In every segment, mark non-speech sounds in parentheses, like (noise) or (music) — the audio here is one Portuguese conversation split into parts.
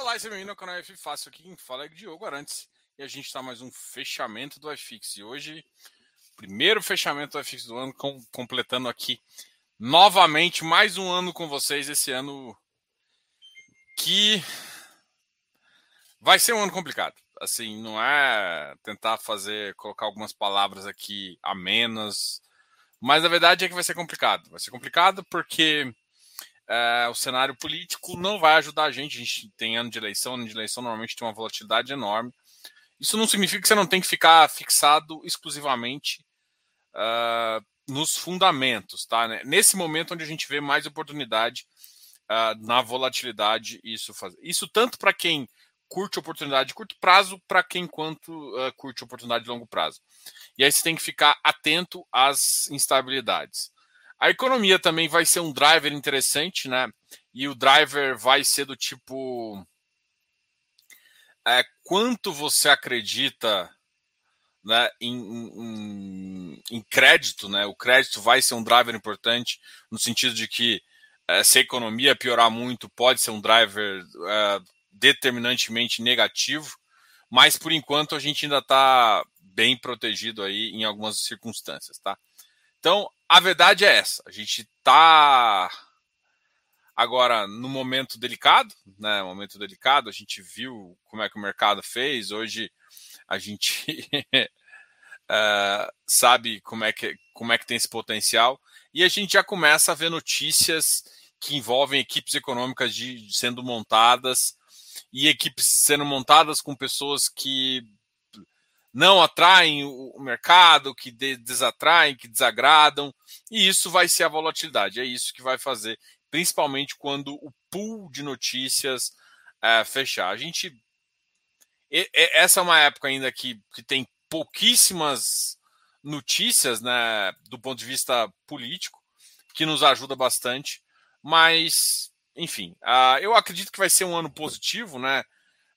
Olá, esse é bem-vindo ao canal F Fácil aqui. Quem fala é Diogo Arantes. E a gente está mais um fechamento do iFix. E hoje, primeiro fechamento do iFix do ano, com, completando aqui novamente mais um ano com vocês. Esse ano que vai ser um ano complicado. Assim, não é tentar fazer, colocar algumas palavras aqui amenas, mas a verdade é que vai ser complicado. Vai ser complicado porque é, o cenário político não vai ajudar a gente. A gente tem ano de eleição, ano de eleição normalmente tem uma volatilidade enorme. Isso não significa que você não tem que ficar fixado exclusivamente uh, nos fundamentos, tá? Né? Nesse momento onde a gente vê mais oportunidade uh, na volatilidade, isso faz. Isso tanto para quem curte oportunidade de curto prazo, para quem quanto curte oportunidade de longo prazo. E aí você tem que ficar atento às instabilidades. A economia também vai ser um driver interessante, né? E o driver vai ser do tipo. É, quanto você acredita né, em, em, em, crédito, né? O crédito vai ser um driver importante, no sentido de que é, se a economia piorar muito, pode ser um driver é, determinantemente negativo, mas por enquanto a gente ainda está bem protegido aí em algumas circunstâncias, tá? Então, a verdade é essa. A gente está agora no momento delicado, né? Momento delicado. A gente viu como é que o mercado fez. Hoje a gente uh, (laughs) sabe como é que como é que tem esse potencial e a gente já começa a ver notícias que envolvem equipes econômicas de, sendo montadas e equipes sendo montadas com pessoas que não atraem o mercado, que desatraem, que desagradam, e isso vai ser a volatilidade. É isso que vai fazer, principalmente quando o pool de notícias é, fechar. A gente. Essa é uma época ainda que, que tem pouquíssimas notícias né, do ponto de vista político, que nos ajuda bastante, mas, enfim, uh, eu acredito que vai ser um ano positivo, né?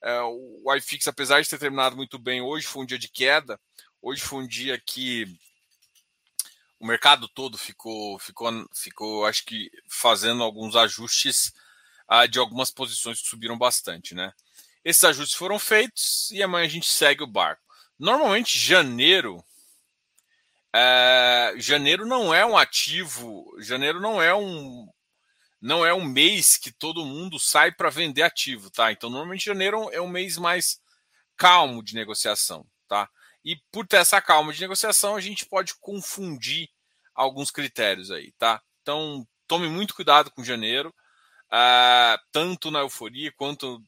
É, o iFix, apesar de ter terminado muito bem, hoje foi um dia de queda. Hoje foi um dia que o mercado todo ficou, ficou, ficou acho que fazendo alguns ajustes uh, de algumas posições que subiram bastante, né? Esses ajustes foram feitos e amanhã a gente segue o barco. Normalmente, janeiro. É, janeiro não é um ativo, janeiro não é um, não é um mês que todo mundo sai para vender ativo, tá? Então, normalmente janeiro é um mês mais calmo de negociação, tá? E por ter essa calma de negociação, a gente pode confundir alguns critérios aí, tá? Então, tome muito cuidado com janeiro, uh, tanto na euforia quanto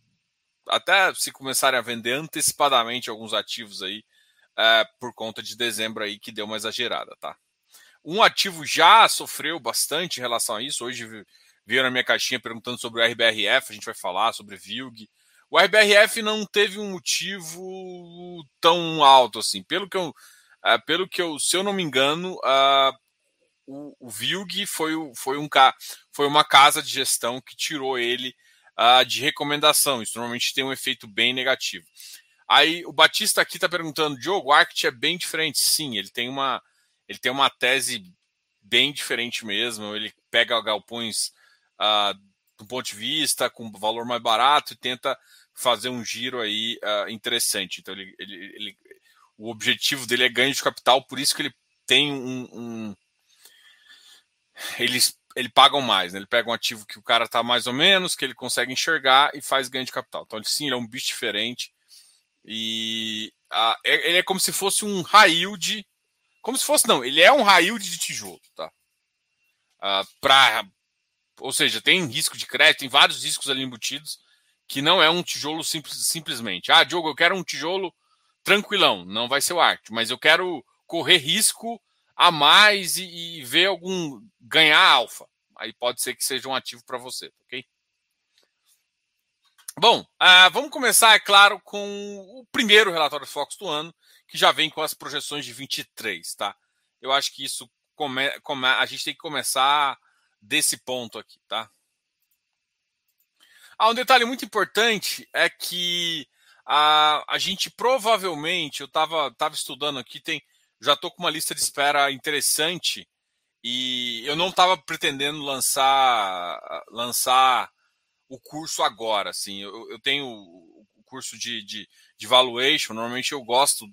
até se começarem a vender antecipadamente alguns ativos aí, uh, por conta de dezembro aí que deu uma exagerada, tá? Um ativo já sofreu bastante em relação a isso. Hoje veio na minha caixinha perguntando sobre o RBRF, a gente vai falar sobre VILG. O RBRF não teve um motivo tão alto assim. Pelo que eu, uh, pelo que eu se eu não me engano, uh, o, o VILG foi, foi, um, foi uma casa de gestão que tirou ele uh, de recomendação. Isso normalmente tem um efeito bem negativo. Aí o Batista aqui está perguntando, Diogo, o Arct é bem diferente. Sim, ele tem uma, ele tem uma tese bem diferente mesmo. Ele pega galpões uh, do ponto de vista, com valor mais barato e tenta fazer um giro aí uh, interessante. Então, ele, ele, ele, o objetivo dele é ganho de capital, por isso que ele tem um. um eles, ele pagam mais, né? ele pega um ativo que o cara está mais ou menos, que ele consegue enxergar e faz ganho de capital. Então, ele, sim, ele é um bicho diferente. E uh, ele é como se fosse um high yield. Como se fosse, não, ele é um yield de tijolo, tá? Uh, para ou seja, tem risco de crédito, tem vários riscos ali embutidos, que não é um tijolo simples, simplesmente. Ah, Diogo, eu quero um tijolo tranquilão, não vai ser o Arct, mas eu quero correr risco a mais e, e ver algum ganhar alfa. Aí pode ser que seja um ativo para você, ok? Bom, uh, vamos começar, é claro, com o primeiro relatório Fox do ano, que já vem com as projeções de 23, tá? Eu acho que isso come, come, a gente tem que começar desse ponto aqui, tá? Ah, um detalhe muito importante é que a, a gente provavelmente, eu estava tava estudando aqui, tem, já estou com uma lista de espera interessante e eu não estava pretendendo lançar, lançar o curso agora. Assim, eu, eu tenho o curso de, de, de valuation, normalmente eu gosto,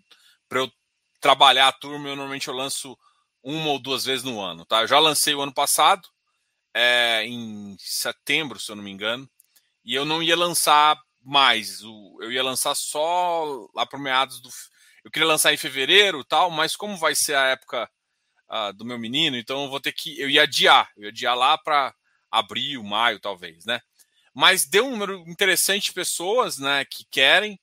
para eu trabalhar a turma, eu normalmente eu lanço uma ou duas vezes no ano. Tá? Eu já lancei o ano passado, é, em setembro, se eu não me engano, e eu não ia lançar mais. Eu ia lançar só lá para meados do. Eu queria lançar em fevereiro tal, mas como vai ser a época uh, do meu menino, então eu vou ter que. Eu ia adiar, eu ia adiar lá para abril, maio, talvez, né? Mas deu um número interessante de pessoas né, que querem.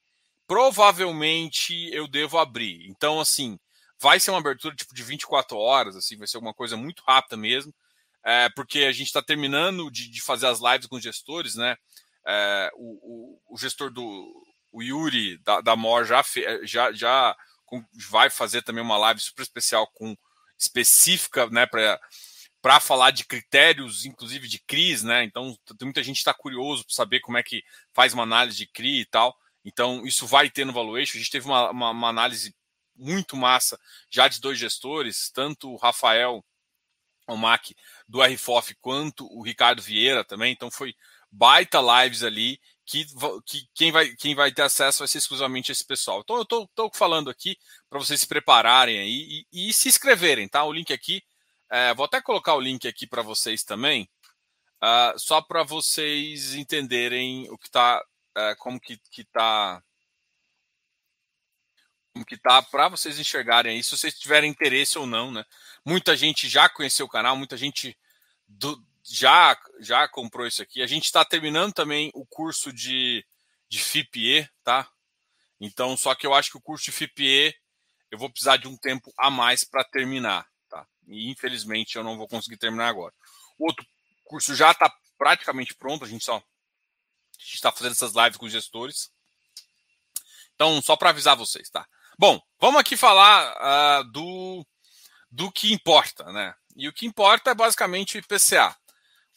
Provavelmente eu devo abrir. Então, assim, vai ser uma abertura tipo de 24 horas, assim, vai ser alguma coisa muito rápida mesmo. É, porque a gente está terminando de, de, fazer as lives com os gestores, né? É, o, o, o, gestor do o Yuri da, da MOR já, já, já vai fazer também uma live super especial com específica, né, para falar de critérios, inclusive de CRIs, né? Então, muita gente está curioso para saber como é que faz uma análise de CRI e tal. Então, isso vai ter no valuation. A gente teve uma, uma, uma análise muito massa já de dois gestores, tanto o Rafael Omac do RFOF quanto o Ricardo Vieira também. Então, foi baita lives ali que, que, quem, vai, quem vai ter acesso vai ser exclusivamente esse pessoal. Então eu estou falando aqui para vocês se prepararem aí e, e, se inscreverem, tá? O link aqui, é, vou até colocar o link aqui para vocês também, uh, só para vocês entenderem o que está, uh, como que, que tá, como que tá, para vocês enxergarem aí, se vocês tiverem interesse ou não, né? Muita gente já conheceu o canal, muita gente do, já, já comprou isso aqui. A gente está terminando também o curso de, de FIPE, tá? Então, só que eu acho que o curso de FIPE eu vou precisar de um tempo a mais para terminar, tá? E infelizmente eu não vou conseguir terminar agora. O outro curso já está praticamente pronto, a gente só está fazendo essas lives com os gestores. Então, só para avisar vocês, tá? Bom, vamos aqui falar uh, do, do que importa, né? E o que importa é basicamente o IPCA.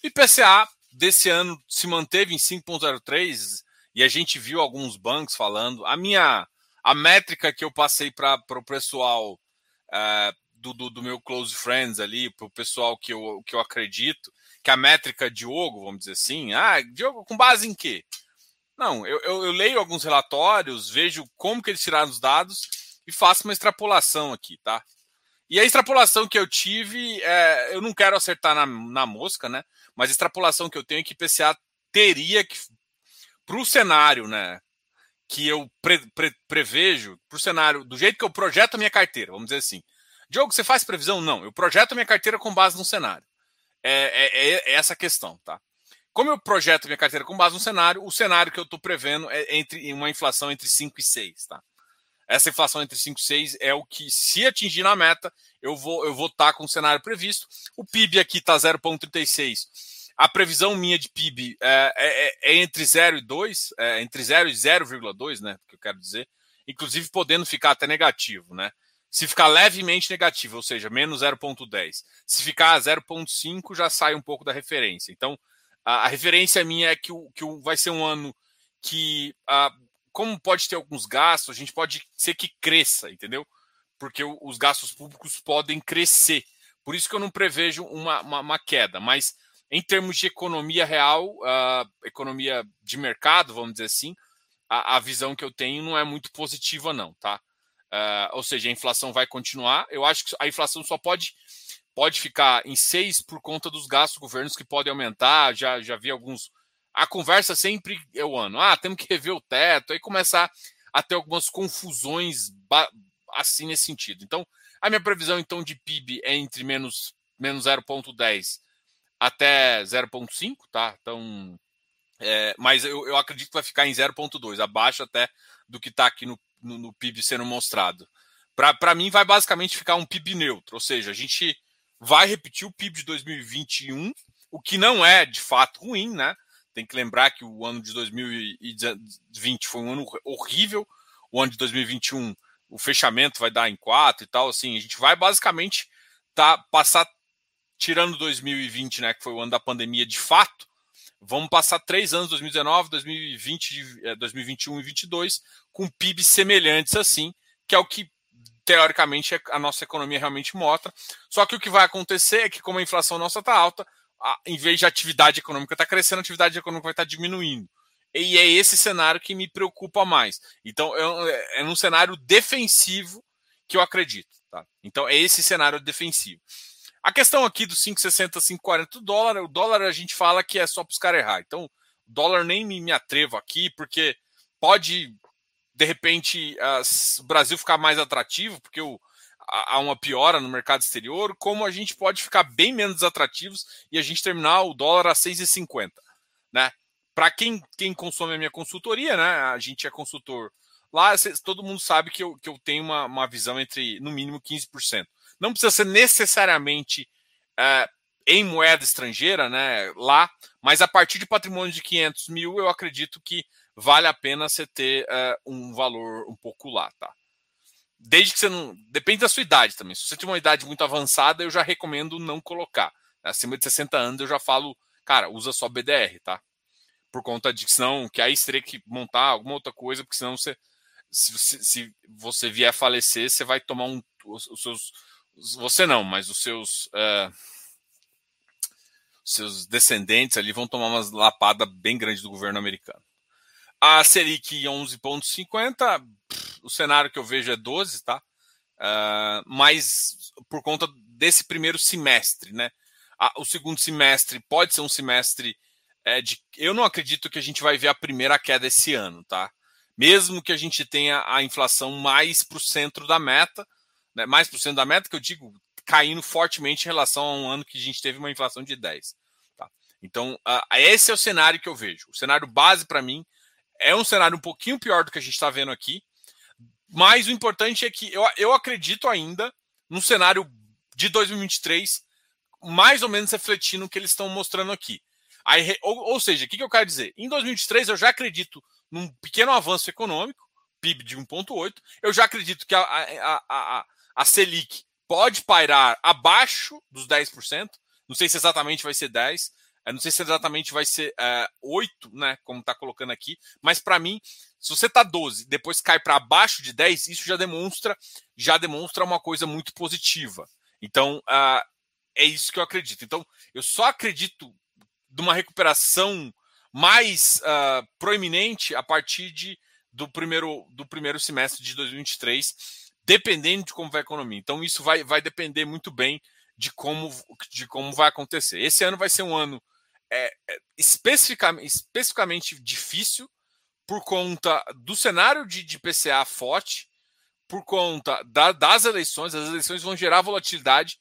IPCA desse ano se manteve em 5,03 e a gente viu alguns bancos falando. A minha a métrica que eu passei para o pessoal uh, do, do, do, meu close friends ali, para o pessoal que eu, que eu acredito, que a métrica Diogo, vamos dizer assim, ah, Diogo, com base em quê? Não, eu, eu, eu leio alguns relatórios, vejo como que eles tiraram os dados e faço uma extrapolação aqui, tá? E a extrapolação que eu tive, é, eu não quero acertar na, na mosca, né? Mas a extrapolação que eu tenho é que PCA teria que, para o cenário, né? Que eu pre, pre, prevejo, para o cenário, do jeito que eu projeto a minha carteira, vamos dizer assim. Diogo, você faz previsão? Não, eu projeto a minha carteira com base no cenário. É, é, é, é essa a questão, tá? Como eu projeto minha carteira com base no cenário, o cenário que eu estou prevendo é entre uma inflação entre 5 e 6, tá? Essa inflação entre 5 e 6 é o que, se atingir na meta, eu vou eu vou estar tá com o cenário previsto. O PIB aqui está 0,36. A previsão minha de PIB é, é, é entre 0 e 2, é entre 0 e 0,2, né? Que eu quero dizer. Inclusive podendo ficar até negativo, né? Se ficar levemente negativo, ou seja, menos 0,10. Se ficar 0,5, já sai um pouco da referência. Então, a, a referência minha é que, o, que o, vai ser um ano que a, como pode ter alguns gastos, a gente pode ser que cresça, entendeu? Porque os gastos públicos podem crescer. Por isso que eu não prevejo uma, uma, uma queda. Mas em termos de economia real, uh, economia de mercado, vamos dizer assim, a, a, visão que eu tenho não é muito positiva, não, tá? Uh, ou seja, a inflação vai continuar. Eu acho que a inflação só pode, pode ficar em 6 por conta dos gastos governos que podem aumentar. Já, já vi alguns a conversa sempre é o ano. Ah, temos que rever o teto, aí começar a ter algumas confusões assim nesse sentido. Então, a minha previsão então de PIB é entre menos, menos 0,10 até 0,5, tá? Então, é, mas eu, eu acredito que vai ficar em 0,2, abaixo até do que está aqui no, no, no, PIB sendo mostrado. Para mim, vai basicamente ficar um PIB neutro, ou seja, a gente vai repetir o PIB de 2021, o que não é de fato ruim, né? Tem que lembrar que o ano de 2020 foi um ano horrível. O ano de 2021, o fechamento vai dar em quatro e tal. Assim, a gente vai basicamente tá, passar, tirando 2020, né, que foi o ano da pandemia de fato, vamos passar três anos, 2019, 2020, 2021 e 2022, com PIB semelhantes assim, que é o que teoricamente a nossa economia realmente mostra. Só que o que vai acontecer é que, como a inflação nossa está alta, em vez de atividade econômica estar tá crescendo, a atividade econômica vai estar tá diminuindo. E é esse cenário que me preocupa mais. Então, é, é num cenário defensivo que eu acredito. Tá? Então, é esse cenário defensivo. A questão aqui dos 5,60, 5,40 dólar, o dólar a gente fala que é só para os caras errar. Então, dólar nem me, atrevo aqui, porque pode, de repente, o Brasil ficar mais atrativo, porque o, há uma piora no mercado exterior, como a gente pode ficar bem menos atrativos e a gente terminar o dólar a 6,50. Né? Para quem, quem consome a minha consultoria, né? a gente é consultor lá, todo mundo sabe que eu, que eu tenho uma, uma visão entre, no mínimo, 15%. Não precisa ser necessariamente é, em moeda estrangeira, né, lá, mas a partir de patrimônio de 500 mil, eu acredito que vale a pena você ter uh, um valor um pouco lá, tá? Desde que você não. Depende da sua idade também. Se você tem uma idade muito avançada, eu já recomendo não colocar. Acima de 60 anos, eu já falo, cara, usa só BDR, tá? Por conta de que senão, que aí você teria que montar alguma outra coisa, porque senão você. Se, se, você vier a falecer, você vai tomar um. Os, seus. Você não, mas os seus. Uh, seus descendentes ali vão tomar uma lapada bem grande do governo americano. A Selic 11,50, o cenário que eu vejo é 12, tá? Uh, mas por conta desse primeiro semestre, né? o segundo semestre pode ser um semestre é, de. Eu não acredito que a gente vai ver a primeira queda esse ano, tá? Mesmo que a gente tenha a inflação mais para o centro da meta, né? mais para o centro da meta, que eu digo caindo fortemente em relação a um ano que a gente teve uma inflação de 10. Tá? Então, uh, esse é o cenário que eu vejo. O cenário base para mim é um cenário um pouquinho pior do que a gente está vendo aqui, mas o importante é que eu, eu acredito ainda num cenário de 2023 mais ou menos refletindo o que eles estão mostrando aqui. Aí, ou, ou, seja, o que, que eu quero dizer? Em 2023 eu já acredito num pequeno avanço econômico, PIB de 1,8. Eu já acredito que a, a, a, a Selic pode pairar abaixo dos 10%. Não sei se exatamente vai ser 10%. Eu não sei se exatamente vai ser uh, 8, né? Como está colocando aqui. Mas para mim, se você está 12 depois cai para abaixo de 10, isso já demonstra, já demonstra uma coisa muito positiva. Então, uh, é isso que eu acredito. Então, eu só acredito numa recuperação mais uh, proeminente a partir de, do, primeiro, do primeiro semestre de 2023 dependendo de como vai a economia. Então, isso vai, vai depender muito bem de como, de como vai acontecer. Esse ano vai ser um ano é, é, especificamente, especificamente difícil por conta do cenário de, de PCA forte, por conta da, das eleições. As eleições vão gerar volatilidade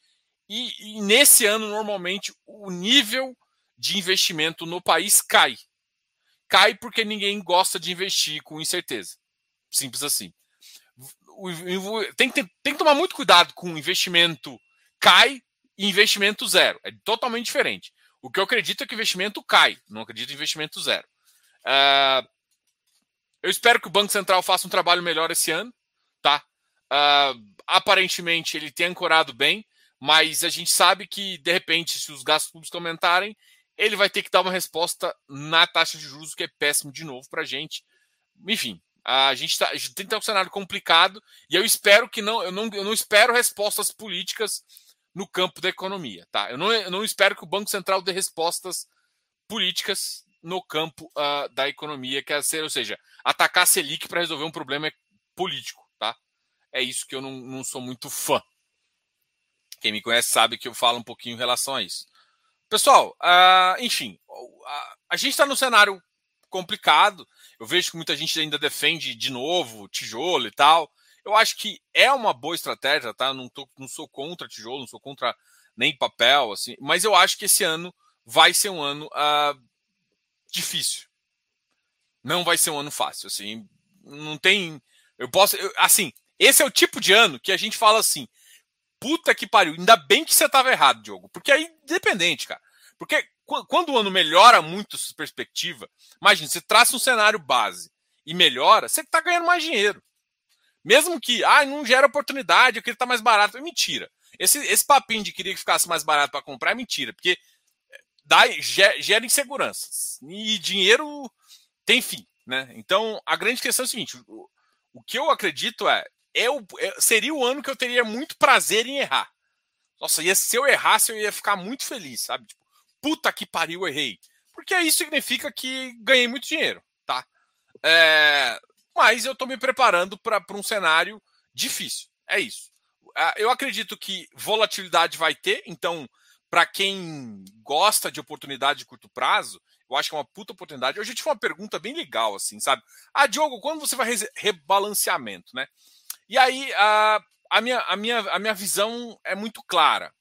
e, e nesse ano, normalmente, o nível de investimento no país cai. Cai porque ninguém gosta de investir com incerteza. Simples assim tem, tem, tem que tomar muito cuidado com investimento cai e investimento zero. É totalmente diferente. O que eu acredito é que o investimento cai, não acredito em investimento zero. Uh, eu espero que o Banco Central faça um trabalho melhor esse ano, tá? Uh, aparentemente ele tem ancorado bem, mas a gente sabe que, de repente, se os gastos públicos aumentarem, ele vai ter que dar uma resposta na taxa de juros, que é péssimo de novo para a gente. Enfim, a gente, tá, a gente tem que ter um cenário complicado e eu espero que não eu, não, eu não espero respostas políticas no campo da economia, tá? Eu não, eu não espero que o Banco Central dê respostas políticas no campo uh, da economia, quer ser, ou seja, atacar a Selic para resolver um problema político, tá? É isso que eu não, não sou muito fã. Quem me conhece sabe que eu falo um pouquinho em relação a isso. Pessoal, uh, enfim, a, gente está no cenário complicado. Eu vejo que muita gente ainda defende de novo tijolo e tal. Eu acho que é uma boa estratégia, tá? Não, tô, não sou contra tijolo, não sou contra nem papel, assim, mas eu acho que esse ano vai ser um ano uh, difícil. Não vai ser um ano fácil, assim. Não tem. Eu posso. Eu, assim, esse é o tipo de ano que a gente fala assim. Puta que pariu, ainda bem que você estava errado, Diogo. Porque aí, independente, cara. Porque quando o ano melhora muito a sua perspectiva, imagine, você traça um cenário base e melhora, você está ganhando mais dinheiro. Mesmo que, ah, não gera oportunidade, eu queria estar mais barato. É mentira. Esse, esse papinho de queria que ficasse mais barato para comprar é mentira, porque eh, dá, gera inseguranças. E dinheiro tem fim. Né? Então, a grande questão é o seguinte: o, o que eu acredito é, é, o, é, seria o ano que eu teria muito prazer em errar. Nossa, ia, se eu errasse, eu ia ficar muito feliz, sabe? Tipo, puta que pariu, errei. Porque isso significa que ganhei muito dinheiro, tá? É, mas eu estou me preparando para um cenário difícil. É isso. Ah, eu acredito que volatilidade vai ter, então, para quem gosta de oportunidade de curto prazo, eu acho que é uma puta oportunidade. Hoje eu tive uma pergunta bem legal, assim, sabe? Ah, Diogo, quando você vai rebalanceamento, né? E aí, a, a, minha, a, minha, a minha visão é muito clara.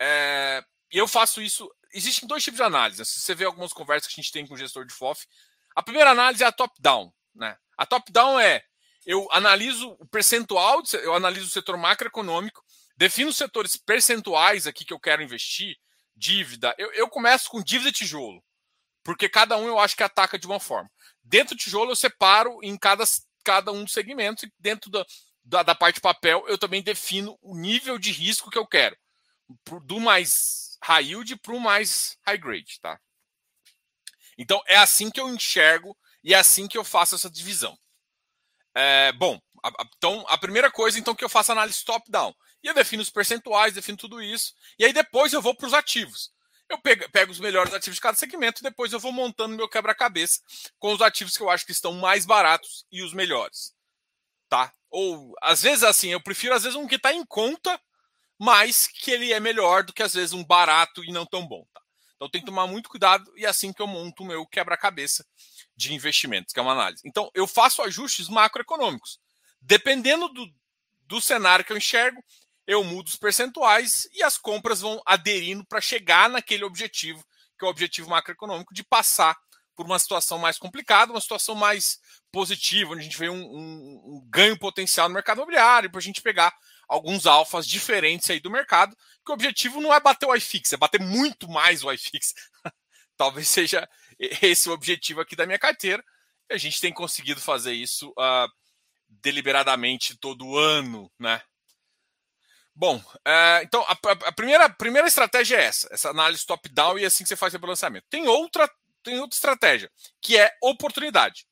É, eu faço isso. Existem dois tipos de análise. Né? Se você vê algumas conversas que a gente tem com o gestor de FOF, a primeira análise é a top-down. Né? A top-down é eu analiso o percentual, eu analiso o setor macroeconômico, defino os setores percentuais aqui que eu quero investir, dívida. Eu, eu começo com dívida e tijolo, porque cada um eu acho que ataca de uma forma. Dentro do tijolo eu separo em cada, cada um dos segmentos, e dentro da, da, da parte papel eu também defino o nível de risco que eu quero, do mais high yield para o mais high grade, tá? Então é assim que eu enxergo e é assim que eu faço essa divisão. É, bom, a, a, então a primeira coisa então que eu faço análise top-down. E eu defino os percentuais, defino tudo isso. E aí depois eu vou para os ativos. Eu pego, pego, os melhores ativos de cada segmento e depois eu vou montando meu quebra-cabeça com os ativos que eu acho que estão mais baratos e os melhores. Tá? Ou às vezes assim, eu prefiro às vezes um que está em conta, mas que ele é melhor do que às vezes um barato e não tão bom. Tá? Então tem que tomar muito cuidado e é assim que eu monto o meu quebra-cabeça de investimentos, que é uma análise. Então eu faço ajustes macroeconômicos. Dependendo do, do cenário que eu enxergo, eu mudo os percentuais e as compras vão aderindo para chegar naquele objetivo, que é o objetivo macroeconômico, de passar por uma situação mais complicada, uma situação mais positiva, onde a gente vê um, um, um ganho potencial no mercado imobiliário, para a gente pegar alguns alfas diferentes aí do mercado, que o objetivo não é bater o iFix, é bater muito mais o iFix. (laughs) Talvez seja (laughs) esse o objetivo aqui da minha carteira. A gente tem conseguido fazer isso uh, deliberadamente todo ano, né? Bom, uh, então a, a, primeira, a primeira estratégia é essa, essa análise top-down e assim que você faz o balanceamento. Tem outra, tem outra estratégia, que é oportunidade.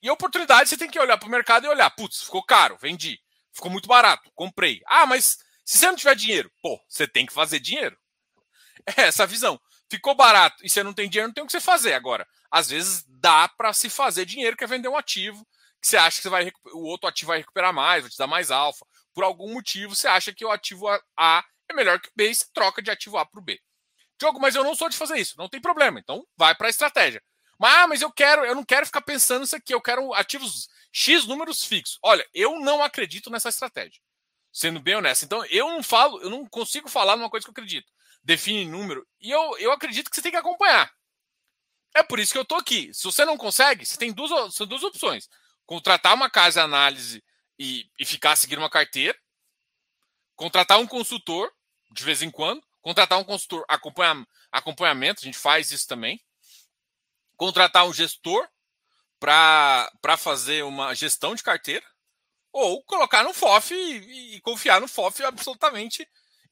E oportunidade você tem que olhar para o mercado e olhar, putz, ficou caro, vendi. Ficou muito barato, comprei. Ah, mas se você não tiver dinheiro, pô, você tem que fazer dinheiro. (laughs) É essa visão. Ficou barato e você não tem dinheiro, não tem o que você fazer. Agora, às vezes dá para se fazer dinheiro, que é vender um ativo, que você acha que você vai, o outro ativo vai recuperar mais, vai te dar mais alfa. Por algum motivo, você acha que o ativo A é melhor que o B e você troca de ativo A para o B. Diogo, mas eu não sou de fazer isso. Não tem problema. Então, vai para a estratégia. Mas, ah, mas eu quero, eu não quero ficar pensando nisso aqui. Eu quero ativos X números fixos. Olha, eu não acredito nessa estratégia. Sendo bem honesto. Então, eu não falo, eu não consigo falar numa coisa que eu acredito. Define número. E eu, eu acredito que você tem que acompanhar. É por isso que eu estou aqui. Se você não consegue, você tem duas, são duas opções. Contratar uma casa análise e, e ficar seguindo uma carteira. Contratar um consultor, de vez em quando. Contratar um consultor acompanha, acompanhamento, a gente faz isso também. Contratar um gestor para fazer uma gestão de carteira ou colocar no FOF e, e, confiar no FOF absolutamente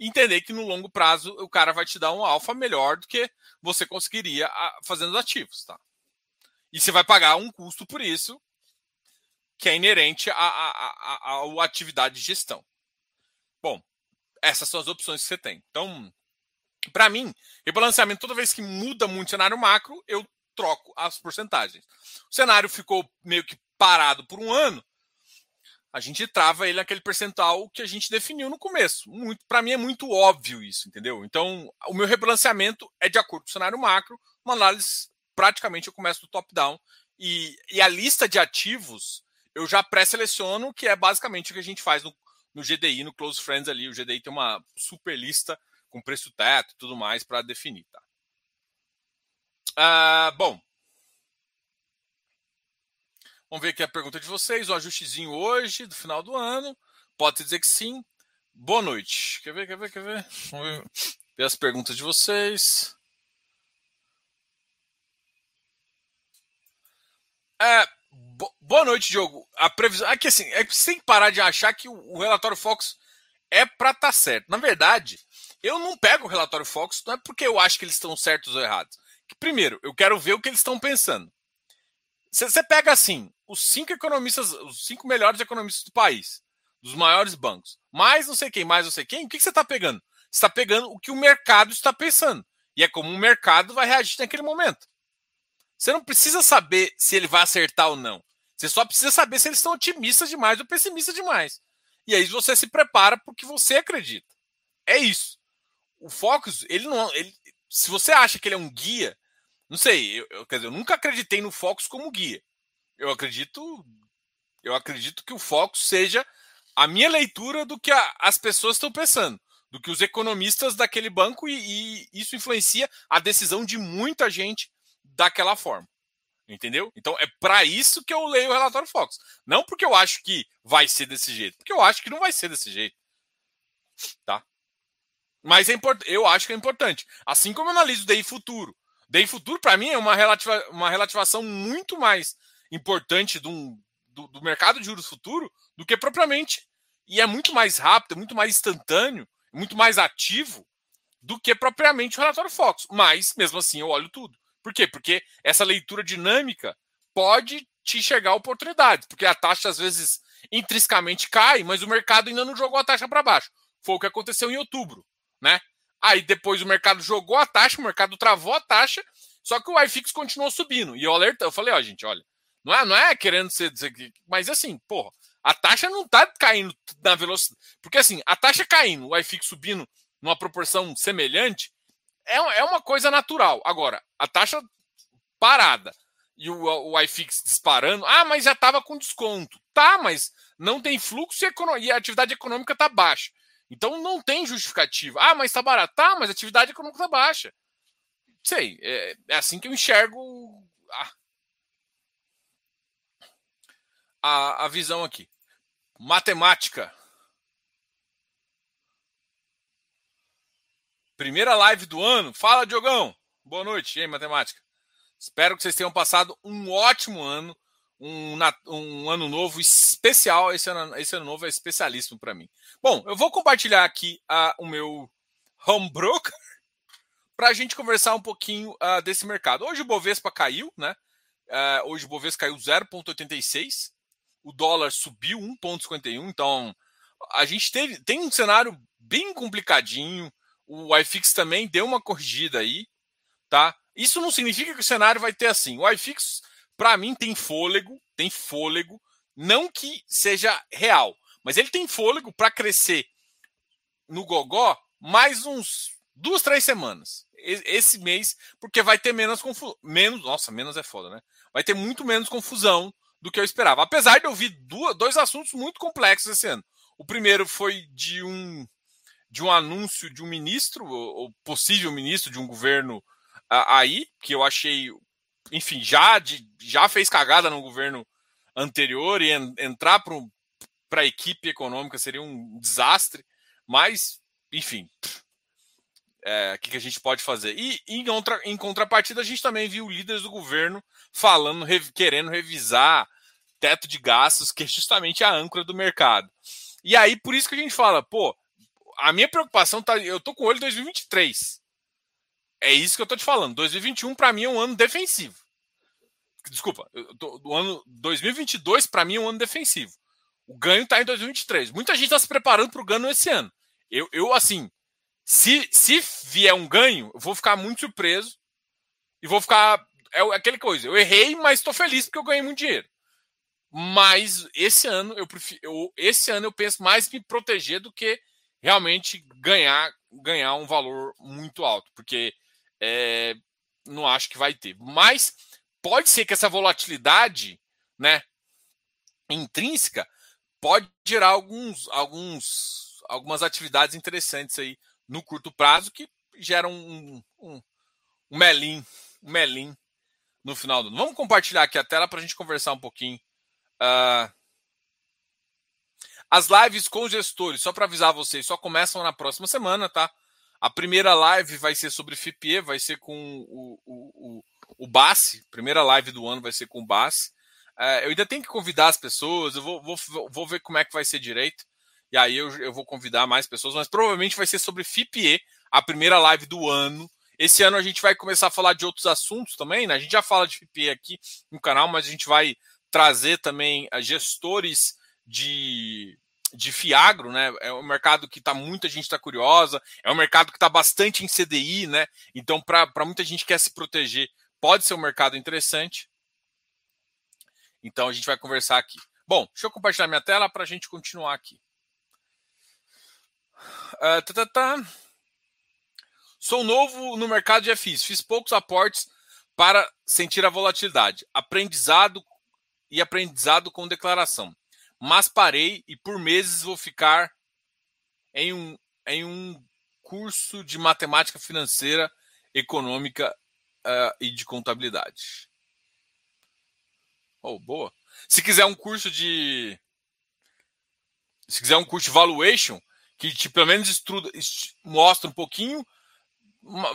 entender que no longo prazo o cara vai te dar um alfa melhor do que você conseguiria fazendo ativos, tá? E você vai pagar um custo por isso que é inerente à, atividade de gestão. Bom, essas são as opções que você tem. Então, para mim, rebalanceamento, toda vez que muda muito o cenário macro, eu troco as porcentagens. O cenário ficou meio que parado por um ano, a gente trava ele naquele percentual que a gente definiu no começo. Muito, para mim é muito óbvio isso, entendeu? Então, o meu rebalanceamento é de acordo com o cenário macro, uma análise praticamente eu começo do top down e, e a lista de ativos eu já pré-seleciono, que é basicamente o que a gente faz no, no GDI, no Close Friends ali. O GDI tem uma super lista com preço teto e tudo mais para definir, tá? Ah, bom. Vamos ver aqui a pergunta de vocês. O ajustezinho hoje, do final do ano. Pode dizer que sim. Boa noite. Quer ver, quer ver, quer ver? Vamos ver, as perguntas de vocês. É, bo boa noite, Diogo. A previsão. Assim, é que você tem que parar de achar que o, o relatório Fox é para estar tá certo. Na verdade, eu não pego o relatório Fox, não é porque eu acho que eles estão certos ou errados que, primeiro, eu quero ver o que eles estão pensando. Você pega assim, os cinco economistas, os cinco melhores economistas do país, dos maiores bancos, mais não sei quem, mais não sei quem, o que você está pegando? Você está pegando o que o mercado está pensando. E é como o mercado vai reagir naquele momento. Você não precisa saber se ele vai acertar ou não. Você só precisa saber se eles estão otimistas demais ou pessimistas demais. E aí você se prepara para o que você acredita. É isso. O Focus, ele não. Ele, se você acha que ele é um guia, não sei, eu, eu, quer dizer, eu nunca acreditei no Focus como guia. Eu acredito. Eu acredito que o Focus seja a minha leitura do que a, as pessoas estão pensando, do que os economistas daquele banco, e, e isso influencia a decisão de muita gente daquela forma. Entendeu? Então é para isso que eu leio o relatório Fox. Não porque eu acho que vai ser desse jeito, porque eu acho que não vai ser desse jeito. Tá? Mas é eu acho que é importante. Assim como eu analiso o DI futuro. DI futuro, para mim, é uma, relativa... uma relativação muito mais importante do, do, do mercado de juros futuro do que propriamente. E é muito mais rápido, muito mais instantâneo, muito mais ativo do que propriamente o relatório Fox. Mas, mesmo assim, eu olho tudo. Por quê? Porque essa leitura dinâmica pode te enxergar oportunidades, porque a taxa às vezes intrinsecamente cai, mas o mercado ainda não jogou a taxa para baixo. Foi o que aconteceu em outubro, né? Aí depois o mercado jogou a taxa, o mercado travou a taxa, só que o iFix continuou subindo. E eu alertei, eu falei, ó, gente, olha, não é, não é querendo ser, mas assim, porra, a taxa não tá caindo na velocidade. Porque assim, a taxa caindo, o iFix subindo numa proporção semelhante, é, é uma coisa natural. Agora, a taxa parada e o, o iFix disparando, ah, mas já estava com desconto. Tá, mas não tem fluxo e, a atividade econômica está baixa. Então não tem justificativa. Ah, mas está barato. Tá, mas a atividade econômica está baixa. Sei, é, é, assim que eu enxergo a, a visão aqui. Matemática. Primeira live do ano. Fala, Diogão. Boa noite. E aí, matemática? Espero que vocês tenham passado um ótimo ano, um, um ano novo especial. Esse ano, esse ano novo é especialíssimo para mim. Bom, eu vou compartilhar aqui uh, o meu home broker (laughs) para a gente conversar um pouquinho uh, desse mercado. Hoje o Bovespa caiu, né? Uh, hoje o Bovespa caiu 0,86. O dólar subiu 1,51. Então, a gente teve, tem um cenário bem complicadinho o iFix também deu uma corrigida aí, tá? Isso não significa que o cenário vai ter assim. O iFix, para mim, tem fôlego, tem fôlego, não que seja real, mas ele tem fôlego para crescer no gogó mais uns duas, três semanas. Esse mês, porque vai ter menos confusão. Menos, nossa, menos é foda, né? Vai ter muito menos confusão do que eu esperava. Apesar de eu ouvir dois assuntos muito complexos esse ano. O primeiro foi de um de um anúncio de um ministro, ou possível ministro de um governo aí, que eu achei, enfim, já, de, já fez cagada no governo anterior e en, entrar para a equipe econômica seria um desastre, mas, enfim, é, que, que, a gente pode fazer? E em, outra, em contrapartida, a gente também viu líderes do governo falando, rev, querendo revisar teto de gastos, que é justamente a âncora do mercado. E aí, por isso que a gente fala, pô, a minha preocupação tá. Eu tô com o olho 2023. É isso que eu tô te falando. 2021 para mim é um ano defensivo. Desculpa, tô, o ano 2022 para mim é um ano defensivo. O ganho tá em 2023. Muita gente está se preparando para o ganho esse ano. Eu, eu assim, se, se vier um ganho, eu vou ficar muito surpreso e vou ficar. É aquele coisa. Eu errei, mas estou feliz porque eu ganhei muito dinheiro. Mas esse ano eu prefiro, eu, esse ano eu penso mais em me proteger do que realmente ganhar ganhar um valor muito alto, porque é, não acho que vai ter. Mas pode ser que essa volatilidade, né, intrínseca, pode gerar alguns, alguns, algumas atividades interessantes aí no curto prazo que geram um, um, um melim, um melim no final do ano. Vamos compartilhar aqui a tela para a gente conversar um pouquinho. Uh, as lives com gestores, só para avisar vocês, só começam na próxima semana, tá? A primeira live vai ser sobre FIPE, vai ser com o, o, o, o Bassi. Primeira live do ano vai ser com o Bassi. É, eu ainda tenho que convidar as pessoas, eu vou, vou, vou ver como é que vai ser direito. E aí eu, eu vou convidar mais pessoas, mas provavelmente vai ser sobre FIPE, a primeira live do ano. Esse ano a gente vai começar a falar de outros assuntos também, né? A gente já fala de FIPE aqui no canal, mas a gente vai trazer também gestores de de Fiagro, né? É um mercado que tá muita gente está curiosa, é um mercado que está bastante em CDI, né? Então, para muita gente que quer se proteger, pode ser um mercado interessante. Então a gente vai conversar aqui. Bom, deixa eu compartilhar minha tela para a gente continuar aqui. Uh, tá, tá, tá. Sou novo no mercado de FIs. Fiz poucos aportes para sentir a volatilidade. Aprendizado e aprendizado com declaração. Mas parei e por meses vou ficar em um, em um curso de matemática financeira, econômica uh, e de contabilidade. Oh, boa. Se quiser um curso de. Se quiser um curso de valuation, que te, pelo menos estuda, mostra um pouquinho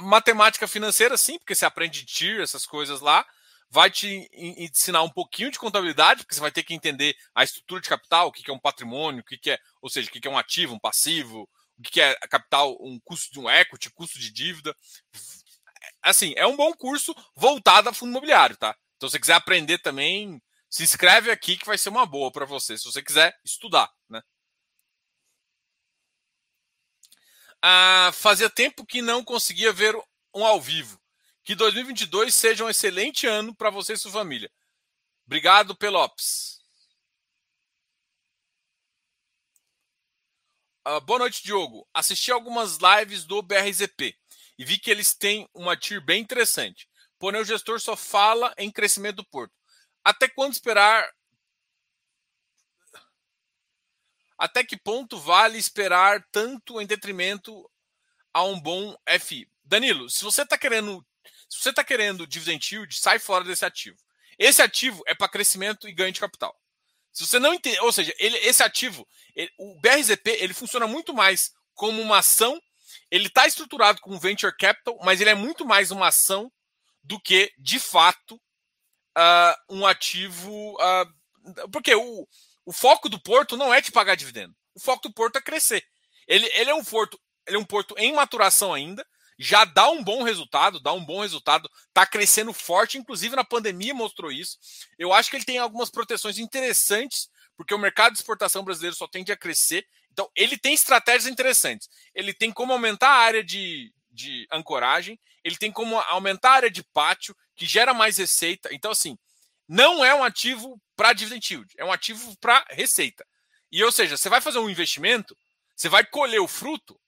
matemática financeira, sim, porque você aprende TIR, essas coisas lá. Vai te ensinar um pouquinho de contabilidade, porque você vai ter que entender a estrutura de capital, o que é um patrimônio, o que é, ou seja, o que é um ativo, um passivo, o que é capital, um custo de um equity, custo de dívida. Assim, é um bom curso voltado a fundo imobiliário, tá? Então, se você quiser aprender também, se inscreve aqui que vai ser uma boa para você, se você quiser estudar, né? Ah, fazia tempo que não conseguia ver um ao vivo. Que 2022 seja um excelente ano para você e sua família. Obrigado, Pelopes. Ah, boa noite, Diogo. Assisti algumas lives do BRZP e vi que eles têm uma TIR bem interessante porém o gestor só fala em crescimento do porto. Até quando esperar? Até que ponto vale esperar tanto em detrimento a um bom FI? Danilo, se você está querendo, se você está querendo dividend yield, sai fora desse ativo. Esse ativo é para crescimento e ganho de capital. Se você não entende, ou seja, ele, esse ativo, ele, o BRZP, ele funciona muito mais como uma ação. Ele está estruturado como venture capital, mas ele é muito mais uma ação do que, de fato, uh, um ativo. Uh, porque o, o foco do porto não é te pagar dividendo. O foco do porto é crescer. Ele, ele é um porto, ele é um porto em maturação ainda, já dá um bom resultado, dá um bom resultado, está crescendo forte, inclusive na pandemia mostrou isso. Eu acho que ele tem algumas proteções interessantes, porque o mercado de exportação brasileiro só tende a crescer. Então, ele tem estratégias interessantes. Ele tem como aumentar a área de, de ancoragem, ele tem como aumentar a área de pátio, que gera mais receita. Então, assim, não é um ativo para dividend yield, é um ativo para receita. E, ou seja, você vai fazer um investimento, você vai colher o fruto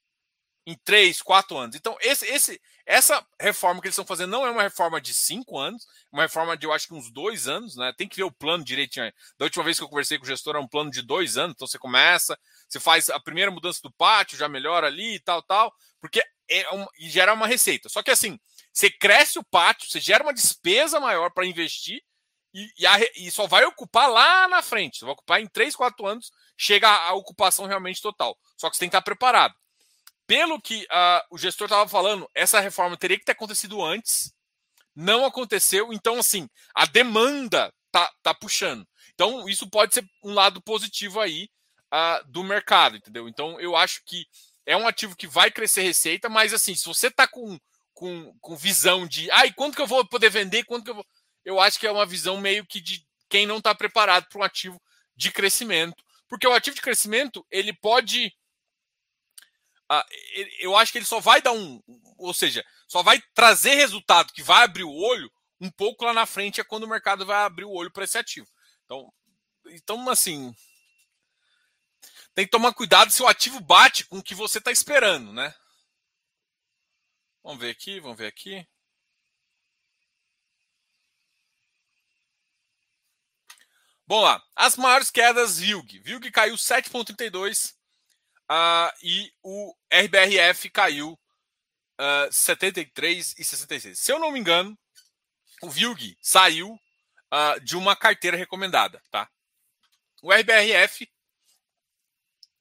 em três, quatro anos. Então, esse, esse, essa reforma que eles estão fazendo não é uma reforma de cinco anos, é uma reforma de, eu acho que uns dois anos, né? Tem que ver o plano direitinho. Da última vez que eu conversei com o gestor, é um plano de dois anos. Então, você começa, você faz a primeira mudança do pátio, já melhora ali e tal, tal, porque é um, gera uma receita. Só que assim, você cresce o pátio, você gera uma despesa maior para investir e, e, a, e, só vai ocupar lá na frente. Vai ocupar em 3, 4 anos, chega a, ocupação realmente total. Só que você tem que estar preparado. Pelo que uh, o gestor estava falando, essa reforma teria que ter acontecido antes, não aconteceu, então assim, a demanda tá, tá puxando. Então, isso pode ser um lado positivo aí uh, do mercado, entendeu? Então, eu acho que é um ativo que vai crescer receita, mas assim, se você está com, com, com visão de ai, quanto que eu vou poder vender, quanto que eu vou. Eu acho que é uma visão meio que de quem não está preparado para um ativo de crescimento. Porque o ativo de crescimento, ele pode. Uh, eu acho que ele só vai dar um. Ou seja, só vai trazer resultado que vai abrir o olho um pouco lá na frente, é quando o mercado vai abrir o olho para esse ativo. Então, então assim, tem que tomar cuidado se o ativo bate com o que você está esperando, né? Vamos ver aqui, vamos ver aqui. Bom lá, as maiores quedas VILG. VILG caiu 7,32 uh, ah, e o RBRF caiu uh, ah, 73 e 66. Se eu não me engano, o VILG saiu uh, de uma carteira recomendada, tá? O RBRF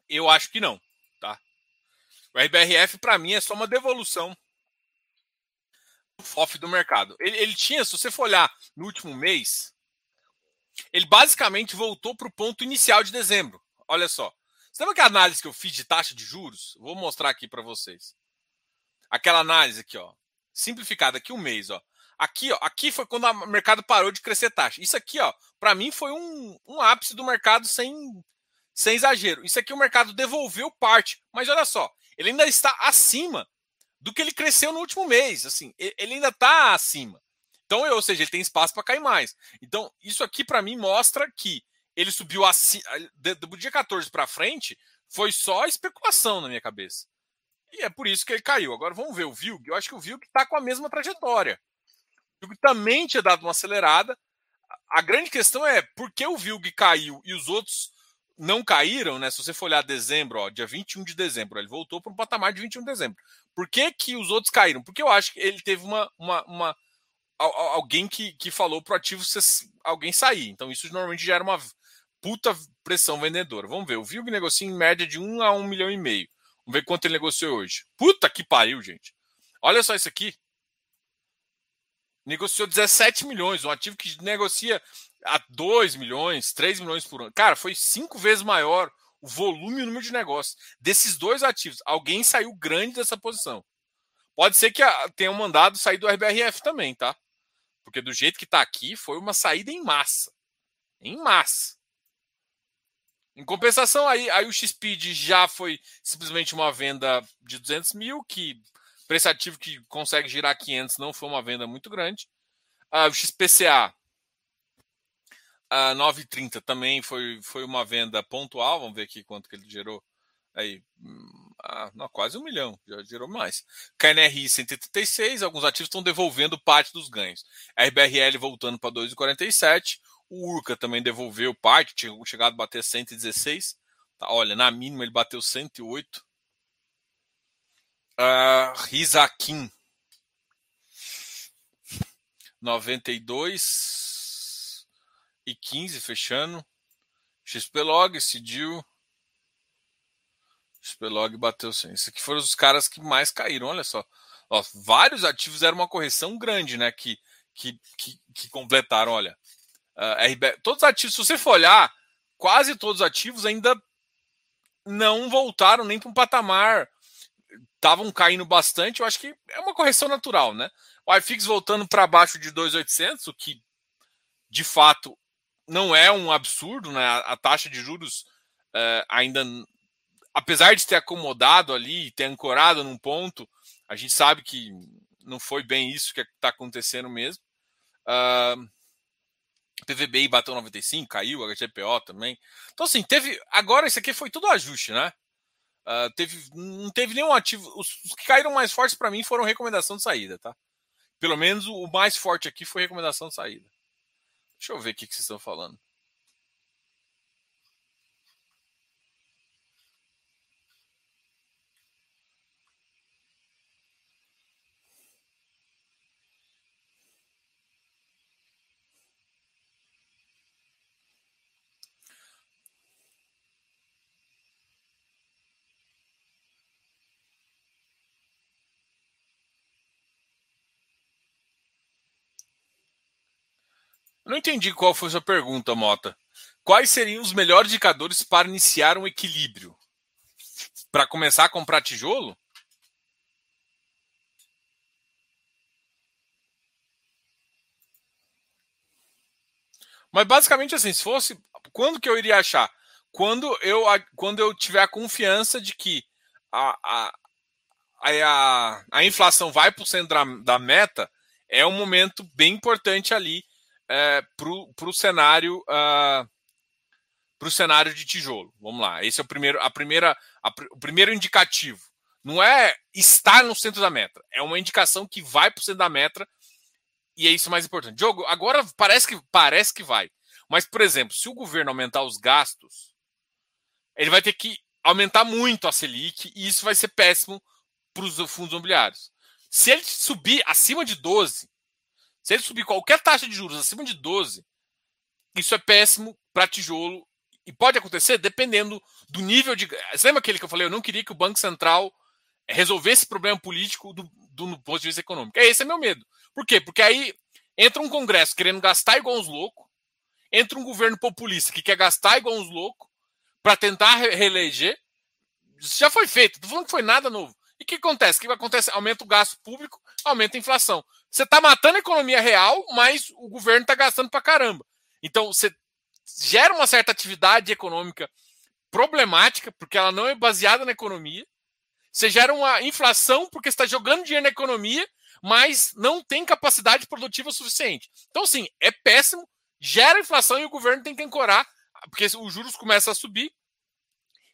eu acho que não, tá? O RBRF para mim é só uma devolução do FOF do mercado. Ele, ele tinha, se você for olhar no último mês, ele basicamente voltou para o ponto inicial de dezembro. Olha só. Você lembra que análise que eu fiz de taxa de juros? Vou mostrar aqui para vocês. Aquela análise aqui, ó, simplificada aqui um mês, ó. Aqui, ó, aqui foi quando o mercado parou de crescer taxa. Isso aqui, ó, para mim foi um, um ápice do mercado sem sem exagero. Isso aqui o mercado devolveu parte, mas olha só, ele ainda está acima do que ele cresceu no último mês. Assim, ele ainda está acima. Então, ou seja, ele tem espaço para cair mais. Então, isso aqui para mim mostra que ele subiu assim, do dia 14 para frente, foi só especulação na minha cabeça. E é por isso que ele caiu. Agora vamos ver o Vilg. Eu acho que o Vilg está com a mesma trajetória. O Vilg também tinha dado uma acelerada. A grande questão é por que o Vilg caiu e os outros não caíram, né? Se você for olhar dezembro, ó, dia 21 de dezembro, ele voltou para um patamar de 21 de dezembro. Por que, que os outros caíram? Porque eu acho que ele teve uma. uma, uma alguém que, que falou pro ativo alguém sair. Então, isso normalmente gera uma puta pressão vendedora. Vamos ver. O Vilg negocia em média de 1 a 1 milhão e meio. Vamos ver quanto ele negociou hoje. Puta que pariu, gente. Olha só isso aqui. Negociou 17 milhões, um ativo que negocia a 2 milhões, 3 milhões por ano. Cara, foi cinco vezes maior o volume e o número de negócios. Desses dois ativos, alguém saiu grande dessa posição. Pode ser que tenham mandado sair do RBRF também, tá? Porque do jeito que está aqui, foi uma saída em massa. Em massa. Em compensação, aí, aí o XPID já foi simplesmente uma venda de 200 mil, que esse ativo que consegue girar 500 não foi uma venda muito grande. Ah, o XPCA a 9,30 também foi, foi uma venda pontual. Vamos ver aqui quanto que ele gerou. Aí, ah, não, quase um milhão, já gerou mais. KNRI 136, alguns ativos estão devolvendo parte dos ganhos. RBRL voltando para 2,47. O Urca também devolveu parte, tinha chegado a bater 116. Tá, olha, na mínima ele bateu 108. Uh, Rizakin 92 e 15 fechando. XPlog, Cidil. XPlog bateu 100. Esses aqui foram os caras que mais caíram, olha só. Ó, vários ativos eram uma correção grande, né? Que, que, que, que completaram, olha. Uh, RB, todos os ativos, se você for olhar, quase todos os ativos ainda não voltaram nem para um patamar. Estavam caindo bastante. Eu acho que é uma correção natural, né? O iFix voltando para baixo de 2.800, o que de fato não é um absurdo, né? A, taxa de juros é, ainda, apesar de ter acomodado ali, ter ancorado num ponto, a gente sabe que não foi bem isso que está acontecendo mesmo. Uh, PVBI bateu 95, caiu, HGPO também. Então, assim, teve. Agora, isso aqui foi tudo ajuste, né? Uh, teve, não teve nenhum ativo. Os, os que caíram mais fortes para mim foram recomendação de saída, tá? Pelo menos o mais forte aqui foi recomendação de saída. Deixa eu ver o que, que vocês estão falando. Eu não entendi qual foi a sua pergunta, Mota. Quais seriam os melhores indicadores para iniciar um equilíbrio? Para começar a comprar tijolo? Mas basicamente assim, se fosse. Quando que eu iria achar? Quando eu, quando eu tiver a confiança de que a, a, a, a inflação vai para o centro da, da meta, é um momento bem importante ali é, para o cenário uh, para o cenário de tijolo. Vamos lá. Esse é o primeiro, a primeira, a, o primeiro indicativo. Não é estar no centro da meta, é uma indicação que vai para o centro da meta e é isso mais importante. Diogo, agora parece que parece que vai. Mas, por exemplo, se o governo aumentar os gastos, ele vai ter que aumentar muito a Selic e isso vai ser péssimo para os fundos imobiliários. Se ele subir acima de 12, se ele subir qualquer taxa de juros acima de 12, isso é péssimo para tijolo. E pode acontecer dependendo do nível de. Você lembra aquele que eu falei? Eu não queria que o Banco Central resolvesse esse problema político do, do, do ponto de vista econômico. É esse é meu medo. Por quê? Porque aí entra um Congresso querendo gastar igual uns loucos, entra um governo populista que quer gastar igual uns loucos para tentar reeleger. Isso já foi feito. Não falando que foi nada novo. E o que acontece? O que acontece? Aumenta o gasto público, aumenta a inflação. Você está matando a economia real, mas o governo está gastando para caramba. Então, você gera uma certa atividade econômica problemática, porque ela não é baseada na economia. Você gera uma inflação porque está jogando dinheiro na economia, mas não tem capacidade produtiva suficiente. Então, assim, é péssimo, gera inflação e o governo tem que ancorar, porque os juros começam a subir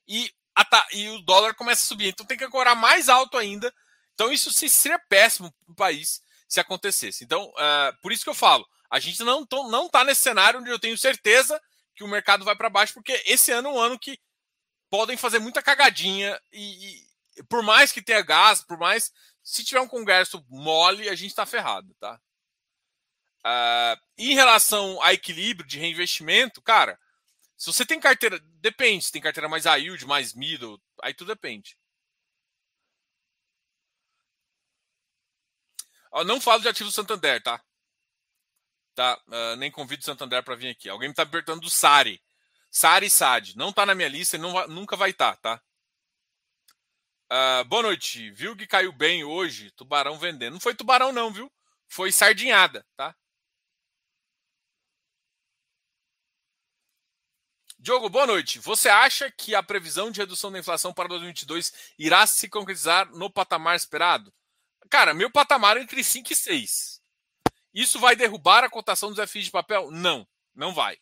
e, a, e o dólar começa a subir. Então tem que ancorar mais alto ainda. Então, isso seria péssimo para o país se acontecesse. Então, uh, por isso que eu falo, a gente não está nesse cenário onde eu tenho certeza que o mercado vai para baixo, porque esse ano é um ano que podem fazer muita cagadinha e, e, por mais que tenha gás, por mais se tiver um congresso mole, a gente está ferrado, tá? Uh, em relação a equilíbrio de reinvestimento, cara, se você tem carteira, depende, se tem carteira mais high yield, mais middle, aí tudo depende. Não falo de ativo Santander, tá? Tá? Uh, nem convido o Santander para vir aqui. Alguém me está perguntando do Sari. Sari Sad. Não está na minha lista e não nunca vai estar, tá? tá? Uh, boa noite. Viu que caiu bem hoje? Tubarão vendendo. Não foi tubarão, não, viu? Foi sardinhada, tá? Diogo, boa noite. Você acha que a previsão de redução da inflação para 2022 irá se concretizar no patamar esperado? Cara, meu patamar é entre 5 e 6. Isso vai derrubar a cotação dos FIs de papel? Não, não vai.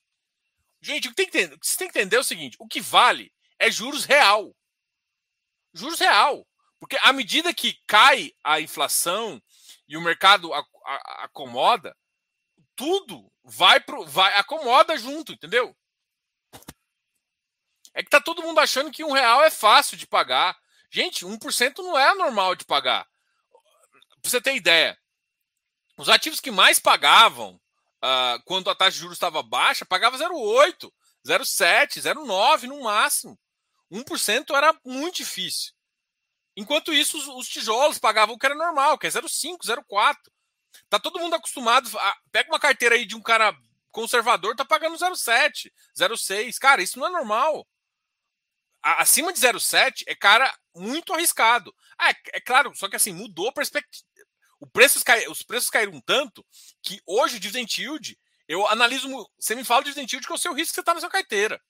Gente, o que, tem que entender, você tem que entender é o seguinte: o que vale é juros real. Juros real. Porque à medida que cai a inflação e o mercado acomoda, tudo vai pro. vai acomoda junto, entendeu? É que tá todo mundo achando que um real é fácil de pagar. Gente, 1% não é normal de pagar. Pra você ter ideia, os ativos que mais pagavam uh, quando a taxa de juros estava baixa, pagava 0,8, 0,7, 0,9 no máximo. 1% era muito difícil. Enquanto isso, os, os, tijolos pagavam o que era normal, que é 0,5, 0,4. Tá todo mundo acostumado. A, pega uma carteira aí de um cara conservador, tá pagando 0,7, 0,6. Cara, isso não é normal acima de 0,7 é cara muito arriscado. Ah, é, é, claro, só que assim, mudou a perspectiva. O cai, os preços caíram tanto que hoje o dividend yield, eu analiso. Você me fala de dividend yield que é o seu risco que você está na sua carteira.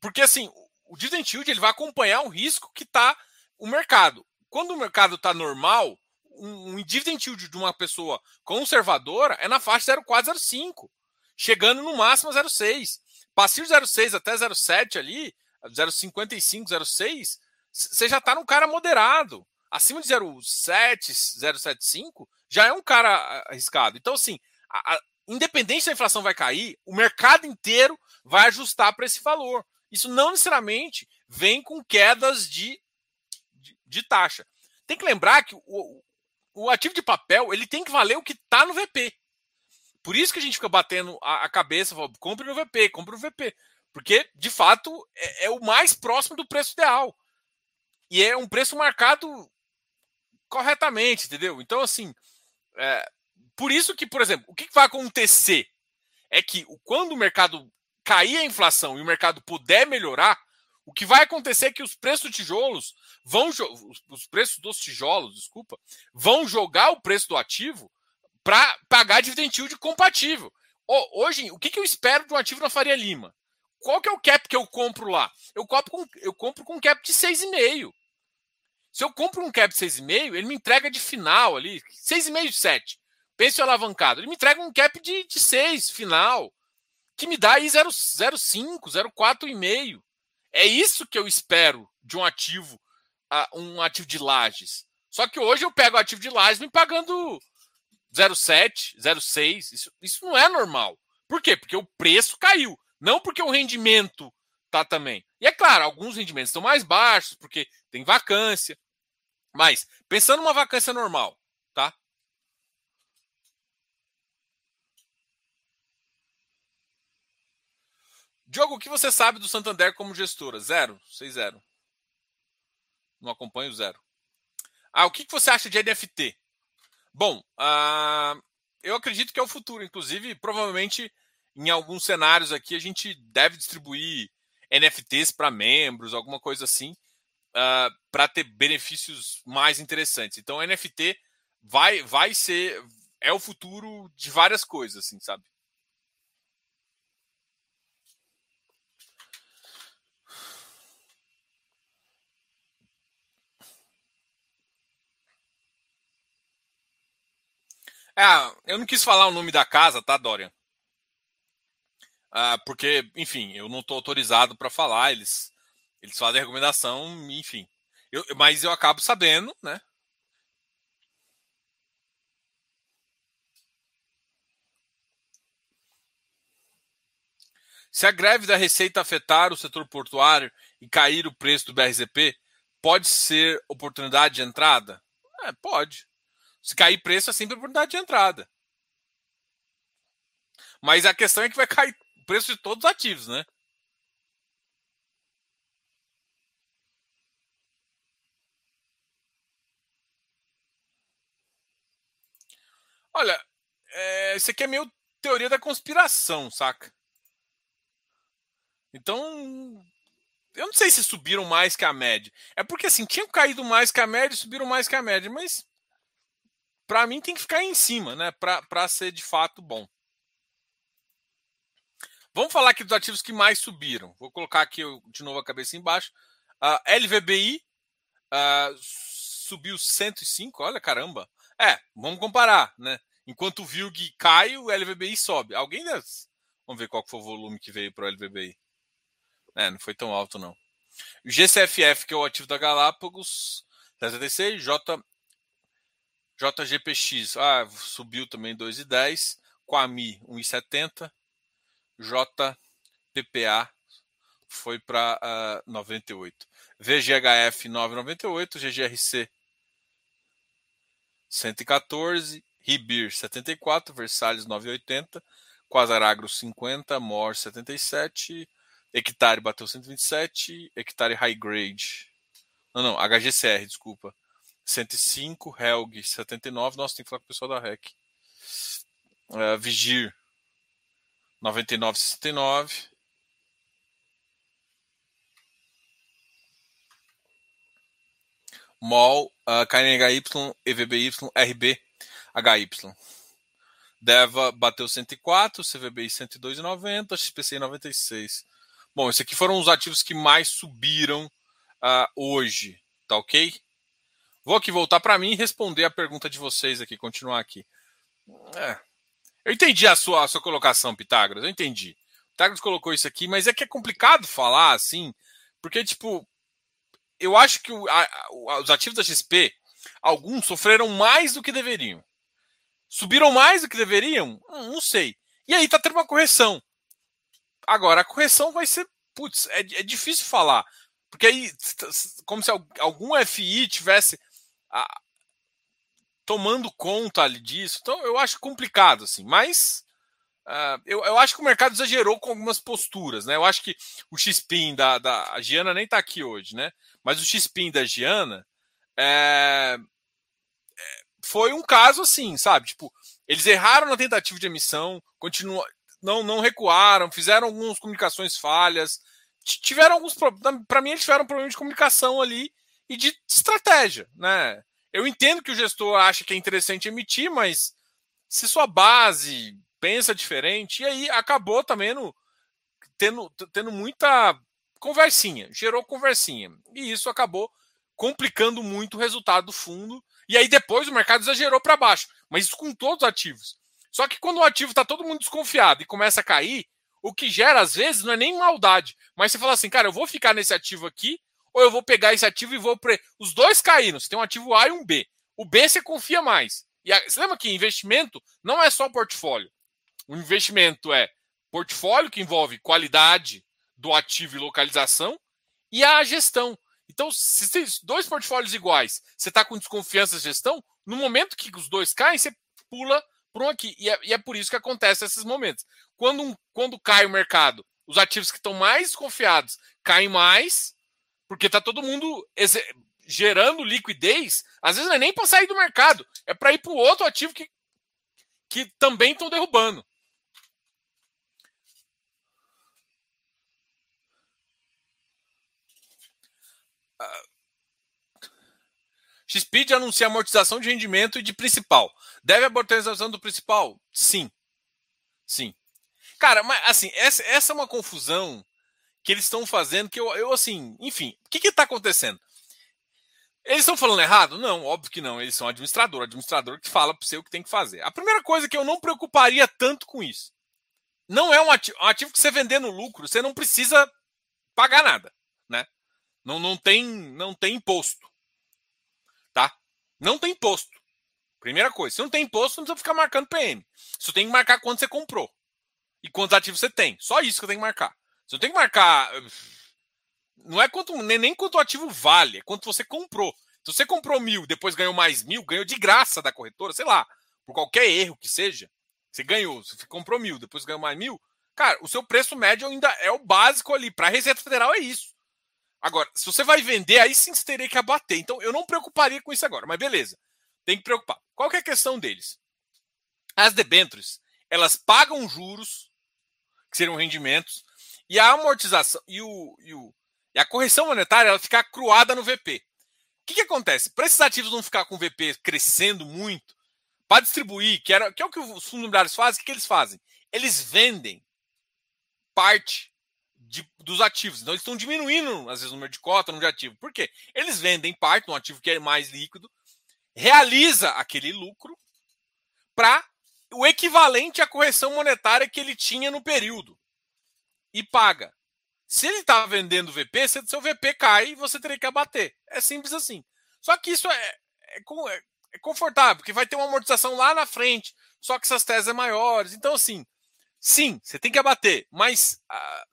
Porque assim, o dividend yield ele vai acompanhar o risco que está o mercado. Quando o mercado está normal, um, um dividend yield de uma pessoa conservadora é na faixa 0,4, 0,5, chegando no máximo a 0,6. Passivo 06 até 07 ali, 0,55, 0,6, você já está num cara moderado. Acima de 0,7, 0,75, já é um cara arriscado. Então, assim, a, a, independente se a inflação vai cair, o mercado inteiro vai ajustar para esse valor. Isso não necessariamente vem com quedas de, de, de taxa. Tem que lembrar que o, o ativo de papel ele tem que valer o que está no VP. Por isso que a gente fica batendo a, a cabeça, fala, compre no VP, compre no VP. Porque, de fato, é, é, o mais próximo do preço ideal. E é um preço marcado corretamente, entendeu? Então, assim, é, por isso que, por exemplo, o que vai acontecer é que quando o mercado cair a inflação e o mercado puder melhorar, o que vai acontecer é que os preços dos tijolos vão os preços dos tijolos, desculpa, vão jogar o preço do ativo para pagar dividend yield compatível. Hoje, o que, que eu espero de um ativo na Faria Lima? Qual que é o cap que eu compro lá? Eu compro com, eu compro com um cap de 6,5. Se eu compro um cap de 6,5, ele me entrega de final ali, 6,5, 7. Pense alavancado. Ele me entrega um cap de, de 6 final, que me dá aí 0,5, 0,4,5. É isso que eu espero de um ativo, um ativo de lajes. Só que hoje eu pego o ativo de lajes me pagando 0,7, 0,6. Isso, isso não é normal. Por quê? Porque o preço caiu. Não porque o rendimento tá também. E é claro, alguns rendimentos estão mais baixos, porque tem vacância. Mas, pensando numa vacância normal, tá? Diogo, o que você sabe do Santander como gestora? Zero. Sei zero. Não acompanho zero. Ah, o que você acha de NFT? Bom, uh, eu acredito que é o futuro. Inclusive, provavelmente, em alguns cenários aqui, a gente deve distribuir NFTs para membros, alguma coisa assim, ah, uh, para ter benefícios mais interessantes. Então, NFT vai, vai ser. É o futuro de várias coisas, assim, sabe? Ah, eu não quis falar o nome da casa, tá, Dorian? Ah, porque, enfim, eu não estou autorizado para falar, eles, eles fazem recomendação, enfim. Eu, mas eu acabo sabendo, né? Se a greve da Receita afetar o setor portuário e cair o preço do BRZP, pode ser oportunidade de entrada? É, pode. Se cair preço, é sempre oportunidade de entrada. Mas a questão é que vai cair preço de todos os ativos, né? Olha, é, isso aqui é meio teoria da conspiração, saca? Então, eu não sei se subiram mais que a média. É porque assim, tinham caído mais que a média e subiram mais que a média, mas para mim tem que ficar em cima, né, para ser de fato bom. Vamos falar aqui dos ativos que mais subiram. Vou colocar aqui de novo a cabeça embaixo. Uh, LVBI uh, subiu 105, olha caramba. É, vamos comparar, né? Enquanto o VILG cai, o LVBI sobe. Alguém das... Vamos ver qual foi o volume que veio para o LVBI. É, não foi tão alto, não. O GCFF, que é o ativo da Galápagos, 76, J, JGPX, ah, subiu também 2,10. Quami, 1,70. JPPA foi para uh, 98. VGHF 9,98. GGRC 114. Ribir 74. Versalhes 9,80. Quasaragro 50. MOR 77. Hectare bateu 127, hectare high grade. Não, não, HGCR, desculpa. 105, Helg 79. Nossa, tem que falar com o pessoal da REC. Uh, Vigir 99,69. MOL, uh, KNHY, EVBY, RB, HY. Deva bateu 104, CVBI 102,90, XPCI 96. Bom, esses aqui foram os ativos que mais subiram uh, hoje, tá ok? Vou aqui voltar para mim e responder a pergunta de vocês aqui, continuar aqui. É, eu entendi a sua, a sua colocação, Pitágoras, eu entendi. Pitágoras colocou isso aqui, mas é que é complicado falar assim, porque, tipo, eu acho que o, a, os ativos da XP, alguns sofreram mais do que deveriam. Subiram mais do que deveriam? Hum, não sei. E aí tá tendo uma correção. Agora, a correção vai ser. Putz, é, é difícil falar. Porque aí, como se algum FI tivesse a, tomando conta ali disso. Então, eu acho complicado, assim. Mas uh, eu, eu acho que o mercado exagerou com algumas posturas, né? Eu acho que o X-Pin da, da a Giana nem está aqui hoje, né? Mas o X-Pin da Giana é, é, foi um caso assim, sabe? Tipo, eles erraram na tentativa de emissão, continua, não, não recuaram, fizeram algumas comunicações falhas, tiveram alguns para mim eles tiveram um problema de comunicação ali e de estratégia, né? Eu entendo que o gestor acha que é interessante emitir, mas se sua base pensa diferente, e aí acabou também no, tendo, tendo muita conversinha, gerou conversinha. E isso acabou complicando muito o resultado do fundo. E aí depois o mercado exagerou para baixo. Mas isso com todos os ativos. Só que quando o ativo está todo mundo desconfiado e começa a cair, o que gera às vezes não é nem maldade, mas você fala assim, cara, eu vou ficar nesse ativo aqui, ou eu vou pegar esse ativo e vou pre... os dois caíram. Você tem um ativo A e um B. O B você confia mais. E a... você lembra que investimento não é só portfólio. O investimento é portfólio que envolve qualidade do ativo e localização e a gestão. Então, se tem dois portfólios iguais, você está com desconfiança da gestão, no momento que os dois caem, você pula por um aqui. E é, e é por isso que acontece esses momentos. Quando, um, quando cai o mercado, os ativos que estão mais confiados caem mais, porque está todo mundo gerando liquidez. Às vezes não é nem para sair do mercado, é para ir para o outro ativo que, que também estão derrubando. XPID anuncia amortização de rendimento e de principal. Deve amortização do principal? Sim. Sim. Cara, mas assim, essa, essa é uma confusão que eles estão fazendo que eu, eu assim, enfim, o que está acontecendo? Eles estão falando errado? Não, óbvio que não. Eles são administrador, administrador que fala para você o que tem que fazer. A primeira coisa que eu não preocuparia tanto com isso. Não é um ativo, um ativo que você vender no lucro, você não precisa pagar nada, né? Não, não tem não tem imposto. Tá? Não tem imposto. Primeira coisa, se não tem imposto, não precisa ficar marcando PM. Você tem que marcar quanto você comprou e quantos ativos você tem. Só isso que eu tenho que marcar. Você tem que marcar não é quanto, nem, nem quanto o ativo vale, é quanto você comprou. Se você comprou mil, depois ganhou mais mil, ganhou de graça da corretora, sei lá, por qualquer erro que seja, você ganhou, você comprou mil, depois ganhou mais mil, cara, o seu preço médio ainda é o básico ali. Para a Receita Federal é isso. Agora, se você vai vender, aí sim você teria que abater. Então, eu não preocuparia com isso agora, mas beleza. Tem que preocupar. Qual que é a questão deles? As debêntures, elas pagam juros, que seriam rendimentos, e a amortização e o, e o, e a correção monetária ela fica cruada no VP. O que, que acontece? Para esses ativos não ficar com o VP crescendo muito, para distribuir, que, era, que é o que os fundos imobiliários fazem, o que, que eles fazem? Eles vendem parte de, dos ativos. Então, eles estão diminuindo, às vezes, o número de cota, o número de ativo. Por quê? Eles vendem parte de um ativo que é mais líquido, realiza aquele lucro para o equivalente à correção monetária que ele tinha no período e paga. Se ele está vendendo VP, seu VP cai e você teria que abater. É simples assim. Só que isso é, é, é, é confortável, porque vai ter uma amortização lá na frente, só que essas teses maiores. Então, assim, sim, você tem que abater, mas ah,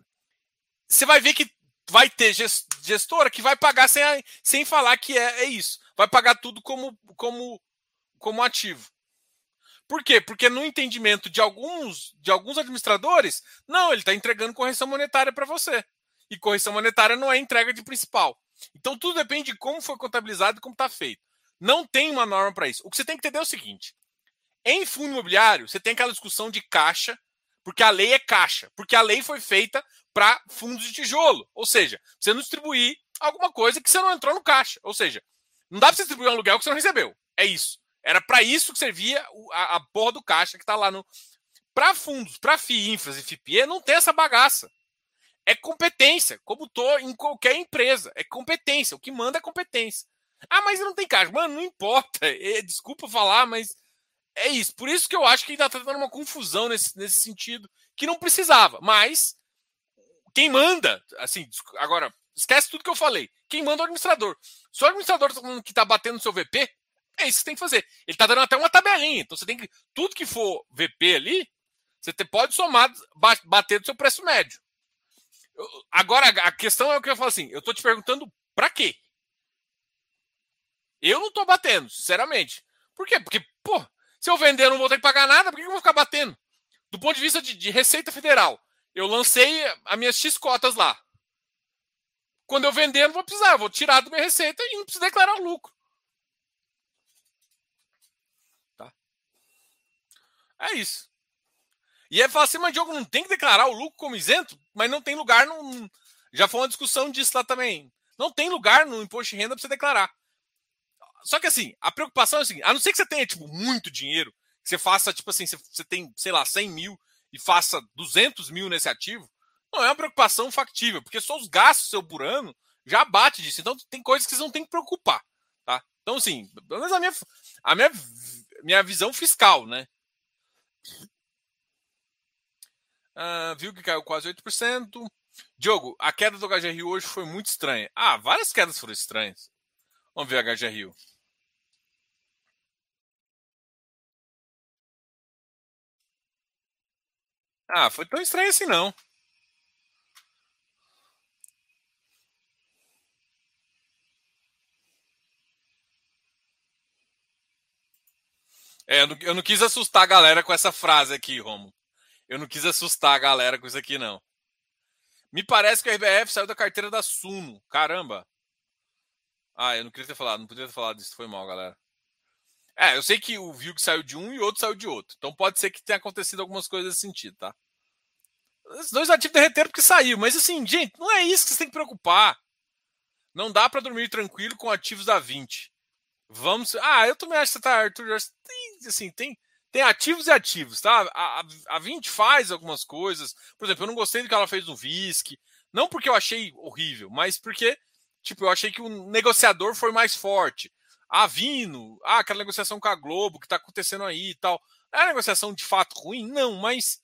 você vai ver que vai ter gestora que vai pagar sem, sem falar que é, é isso. Vai pagar tudo como, como, como ativo. Por quê? Porque no entendimento de alguns, de alguns administradores, não, ele está entregando correção monetária para você. E correção monetária não é entrega de principal. Então tudo depende de como foi contabilizado e como está feito. Não tem uma norma para isso. O que você tem que entender é o seguinte: em fundo imobiliário, você tem aquela discussão de caixa, porque a lei é caixa, porque a lei foi feita para fundos de tijolo. Ou seja, você não distribuir alguma coisa que você não entrou no caixa. Ou seja, não dá para você distribuir um aluguel que você não recebeu. É isso. Era para isso que servia a, a porra do caixa que está lá no. Para fundos, para FII, e FIPE, não tem essa bagaça. É competência, como tô em qualquer empresa. É competência. O que manda é competência. Ah, mas não tem caixa. Mano, não importa. (laughs) É, desculpa falar, mas é isso. Por isso que eu acho que ainda está dando uma confusão nesse, nesse sentido, que não precisava. Mas quem manda, assim, agora, esquece tudo que eu falei. Quem manda é o administrador. Se o administrador que está batendo no seu VP, é isso que você tem que fazer. Ele está dando até uma tabelinha. Então você tem que. Tudo que for VP ali, você pode somar, bater do seu preço médio. Agora, a questão é o que eu falo assim: eu estou te perguntando para quê? Eu não estou batendo, sinceramente. Por quê? Porque, pô, se eu vender, eu não vou ter que pagar nada, por que eu vou ficar batendo? Do ponto de vista de, de Receita Federal, eu lancei as minhas X cotas lá. Quando eu vender, eu não vou precisar, eu vou tirar da minha receita e não preciso declarar lucro. É isso. E é fácil, mas Diogo não tem que declarar o lucro como isento, mas não tem lugar no. Já foi uma discussão disso lá também. Não tem lugar no imposto de renda para você declarar. Só que assim, a preocupação é assim, a não ser que você tenha, tipo, muito dinheiro, que você faça, tipo assim, você, você tem, sei lá, 100 mil e faça 200 mil nesse ativo, não é uma preocupação factível, porque só os gastos seu por ano já bate disso. Então tem coisas que você não tem que preocupar, tá? Então, assim, pelo menos a minha, a minha, minha visão fiscal, né? Uh, viu que caiu quase 8%. Diogo, a queda do HGRU hoje foi muito estranha. Ah, várias quedas foram estranhas. Vamos ver a HGRU. Ah, foi tão estranho assim não. É, eu não, eu não quis assustar a galera com essa frase aqui, Romo. Eu não quis assustar a galera com isso aqui, não. Me parece que a RBF saiu da carteira da Suno. Caramba. Ah, eu não queria ter falado, não podia ter falado isso. Foi mal, galera. É, eu sei que o que saiu de um e o outro saiu de outro. Então pode ser que tenha acontecido algumas coisas nesse sentido, tá? Os dois ativos derreteram porque saiu. Mas assim, gente, não é isso que você tem que preocupar. Não dá para dormir tranquilo com ativos da 20. Vamos. Ah, eu também acho que tá, Arthur. Tem, assim, tem, tem ativos e ativos, tá? A, a, a 20 faz algumas coisas. Por exemplo, eu não gostei do que ela fez no VISC. Não porque eu achei horrível, mas porque Tipo, eu achei que o negociador foi mais forte. Ah, Vino, ah, aquela negociação com a Globo que tá acontecendo aí e tal. É uma negociação de fato ruim? Não, mas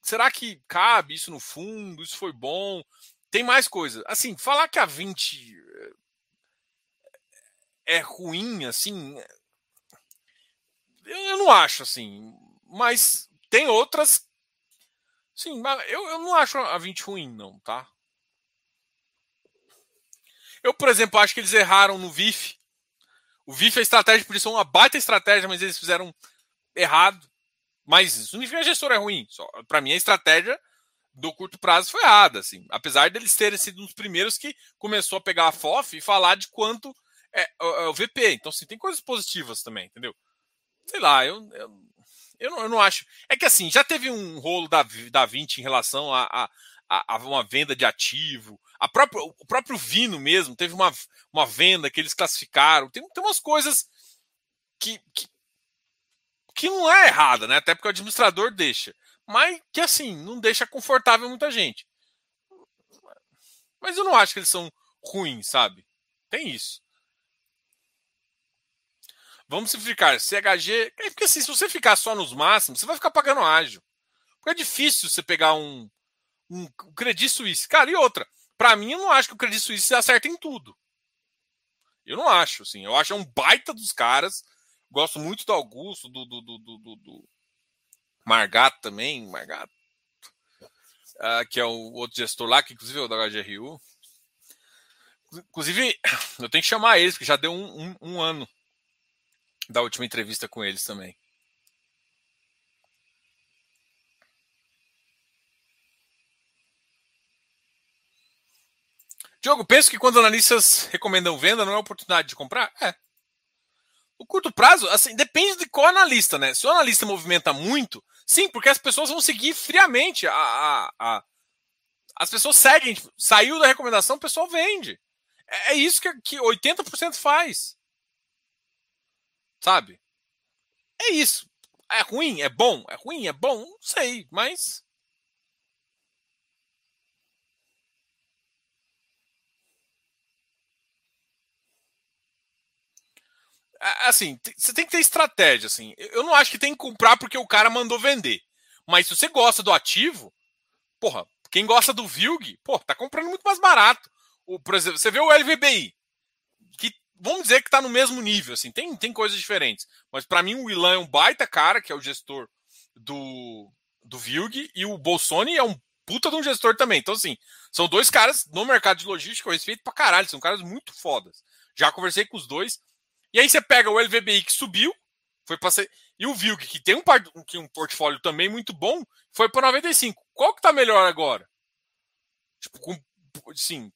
será que cabe isso no fundo? Isso foi bom? Tem mais coisa. Assim, falar que a 20 é ruim, assim. Eu não acho, assim. Mas tem outras. Sim, eu, eu não acho a 20 ruim, não, tá? Eu, por exemplo, acho que eles erraram no VIF. O VIF, a estratégia podia ser uma baita estratégia, mas eles fizeram errado. Mas isso não que a gestora é ruim. Para mim, a estratégia do curto prazo foi errada. Assim. Apesar deles terem sido um dos primeiros que começou a pegar a FOF e falar de quanto é, o, VP. Então, assim, tem coisas positivas também, entendeu? Sei lá, eu, eu, eu, não, eu não acho. É que assim, já teve um rolo da, da 20 em relação a, a, a, uma venda de ativo. A própria, o próprio Vino mesmo teve uma, uma venda que eles classificaram. Tem, tem umas coisas que, que, que não é errada, né? Até porque o administrador deixa. Mas que assim, não deixa confortável muita gente. Mas eu não acho que eles são ruins, sabe? Tem isso. Vamos simplificar. CHG. É porque assim, se você ficar só nos máximos, você vai ficar pagando ágil. Porque é difícil você pegar um, um Credit Suisse. Cara, e outra. Para mim, eu não acho que o Credit Suisse acerta em tudo. Eu não acho, assim. Eu acho é um baita dos caras. Gosto muito do Augusto, do, do, do, do, do Margato também. Margato. Uh, que é o outro gestor lá, que inclusive é o da HGRU. Inclusive, eu tenho que chamar eles, porque já deu um, um, um ano da última entrevista com eles também. Diogo, penso que quando analistas recomendam venda, não é oportunidade de comprar? É. O curto prazo, assim, depende de qual analista, né? Se o analista movimenta muito, sim, porque as pessoas vão seguir friamente a. a, a... As pessoas seguem, tipo, saiu da recomendação, o pessoal vende. É, é isso que, que 80% faz. Sabe? É isso. É ruim? É bom? É ruim? É bom? Não sei, mas. Assim, você tem que ter estratégia, assim. Eu não acho que tem que comprar porque o cara mandou vender. Mas se você gosta do ativo, porra, quem gosta do Vilg, pô, tá comprando muito mais barato. O, por exemplo, você vê o LVBI, vamos dizer que está no mesmo nível, assim, tem, tem coisas diferentes. Mas para mim o Ilan é um baita cara, que é o gestor do, do Vilg, e o Bolsoni é um puta de um gestor também. Então, assim, são dois caras no mercado de logística, eu respeito pra caralho, são caras muito fodas. Já conversei com os dois. E aí você pega o LVBI que subiu, foi para ser. E o Vilg, que tem um, que um portfólio também muito bom, foi para 95. Qual que tá melhor agora? Tipo, com, sim,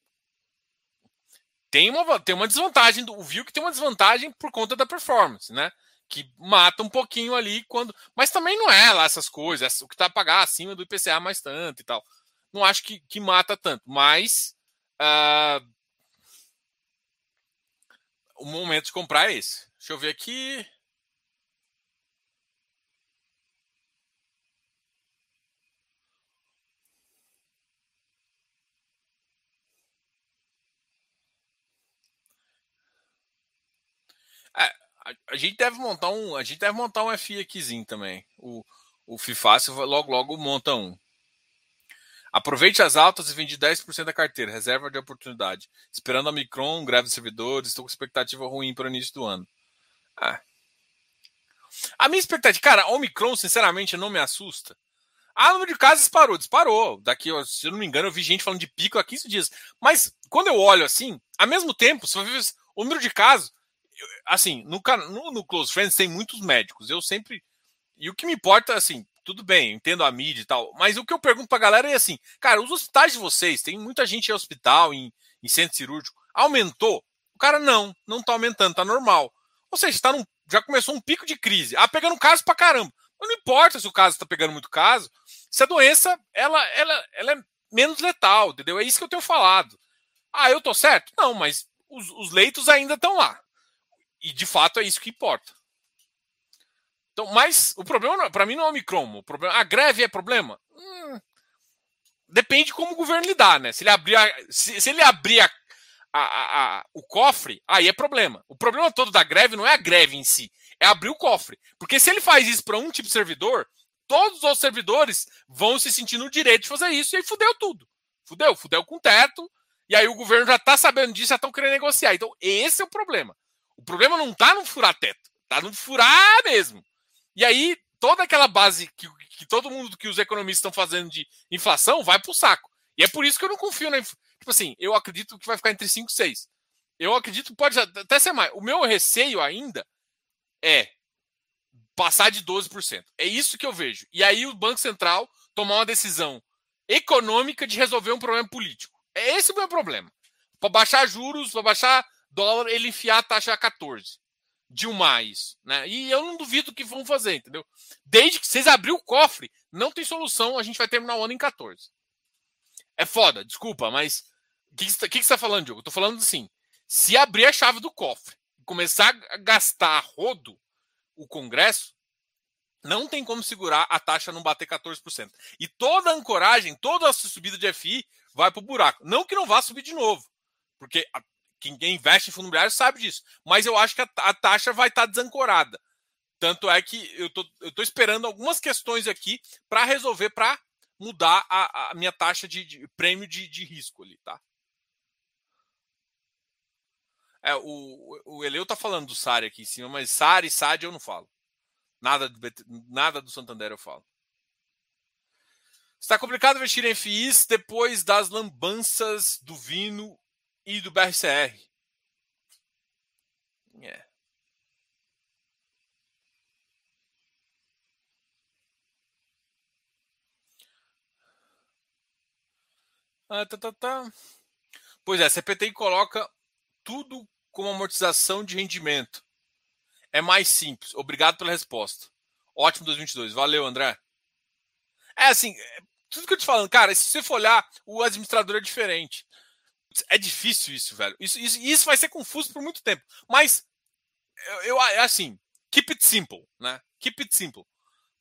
tem uma, tem uma desvantagem, o viu que tem uma desvantagem por conta da performance, né? Que mata um pouquinho ali quando. Mas também não é lá essas coisas, o que tá a pagar acima do IPCA mais tanto e tal. Não acho que, que mata tanto, mas. Uh, o momento de comprar é esse. Deixa eu ver aqui. É, a, gente deve montar um, a gente deve montar um FI aquizinho também. O, o FIFácil logo logo monta um. Aproveite as altas e vende 10% da carteira, reserva de oportunidade. Esperando a Micron, greve de servidores, estou com expectativa ruim para o início do ano. Ah. A minha expectativa, cara, a Omicron, sinceramente, não me assusta. Ah, o número de casos disparou, disparou. Daqui, se eu não me engano, eu vi gente falando de pico há 15 dias. Mas quando eu olho assim, ao mesmo tempo, você o número de casos, assim, no, no, no, Close Friends tem muitos médicos. Eu sempre. E o que me importa, assim, tudo bem, entendo a mídia e tal. Mas o que eu pergunto pra galera é assim, cara, os hospitais de vocês, tem muita gente em hospital, em, em centro cirúrgico. Aumentou? O cara, não, não tá aumentando, tá normal. Ou seja, tá num, já começou um pico de crise. Ah, pegando caso pra caramba. Não importa se o caso está pegando muito caso, se a doença ela, ela, ela é menos letal, entendeu? É isso que eu tenho falado. Ah, eu tô certo? Não, mas os, os leitos ainda estão lá. E de fato é isso que importa. Então, mas o problema para mim não é o Omicron. O problema, a greve é problema? Hum, depende como o governo lidar, né? Se ele abrir a, se, se ele abrir a, a, o cofre, aí é problema. O problema todo da greve não é a greve em si, é abrir o cofre. Porque se ele faz isso para um tipo de servidor, todos os servidores vão se sentir no direito de fazer isso e aí fudeu tudo. Fudeu, fudeu com o teto, e aí o governo já está sabendo disso, já estão querendo negociar. Então, esse é o problema. O problema não está no furar teto, está no furar mesmo. E aí, toda aquela base que, que todo mundo, que os economistas estão fazendo de inflação, vai para o saco. E é por isso que eu não confio na. Tipo assim, eu acredito que vai ficar entre 5 e 6. Eu acredito que pode até ser mais. O meu receio ainda é passar de 12%. É isso que eu vejo. E aí o Banco Central tomar uma decisão econômica de resolver um problema político. É esse o meu problema. Para baixar juros, para baixar dólar, ele enfiar a taxa a 14. Dilmar isso. Né? E eu não duvido que vão fazer, entendeu? Desde que vocês abrir o cofre, não tem solução, a gente vai terminar o ano em 14. É foda, desculpa, mas o que, que, você está falando, Diogo? Eu tô falando assim: se abrir a chave do cofre e começar a gastar a rodo o Congresso, não tem como segurar a taxa não bater 14%. E toda a ancoragem, toda a subida de FI vai para o buraco. Não que não vá subir de novo, porque quem investe em fundo imobiliário sabe disso. Mas eu acho que a, taxa vai estar tá desancorada. Tanto é que eu tô, tô esperando algumas questões aqui para resolver, para mudar a, a, minha taxa de, de prêmio de, de risco ali, tá? É, o, o Eleu tá falando do SARI aqui em cima, mas SARI SAD eu não falo. Nada do, nada do Santander eu falo. Está complicado investir em FIIs depois das lambanças do Vino e do BRCR. É. Ah, tá, tá, tá. Pois é, a CPTI coloca tudo como amortização de rendimento. É mais simples. Obrigado pela resposta. Ótimo 2022. Valeu, André. É assim, é, tudo que eu te falando, cara, se você for olhar, o administrador é diferente. É difícil isso, velho. Isso, isso, isso vai ser confuso por muito tempo. Mas, eu, eu é assim, keep it simple, né? Keep it simple.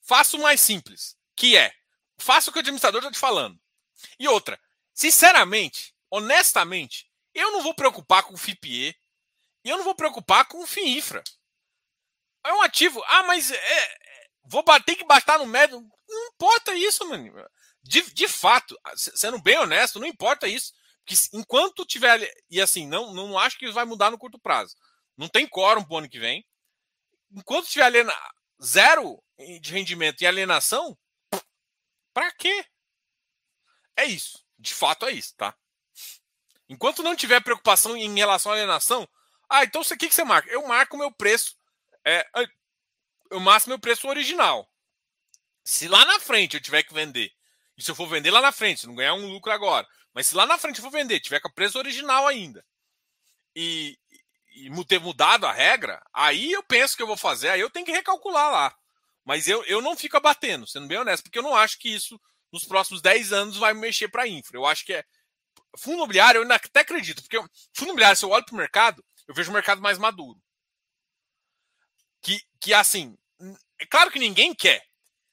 Faça o mais simples, que é, faça o que o administrador está te falando. E outra, sinceramente, honestamente, eu não vou preocupar com o FIPE e eu não vou preocupar com o FIINFRA. É um ativo. Ah, mas é, é, vou bater que bastar no médio. Não importa isso, mano. De, de fato, sendo bem honesto, não importa isso. Porque enquanto tiver. E assim, não, não acho que vai mudar no curto prazo. Não tem quórum pro ano que vem. Enquanto tiver aliena, zero de rendimento e alienação, para quê? É isso. De fato é isso, tá? Enquanto não tiver preocupação em relação à alienação, ah, então o que, que você marca? Eu marco o meu preço é, eu máximo meu preço original. Se lá na frente eu tiver que vender, e se eu for vender lá na frente, se não ganhar um lucro agora, mas se lá na frente for vender, tiver com o preço original ainda, e, e ter mudado a regra, aí eu penso que eu vou fazer, aí eu tenho que recalcular lá. Mas eu, eu não fico abatendo, sendo bem honesto, porque eu não acho que isso nos próximos 10 anos vai mexer para infra. Eu acho que é. Fundo imobiliário, eu até acredito, porque fundo imobiliário, se eu olho para o mercado, eu vejo o mercado mais maduro que, que assim, é claro que ninguém quer,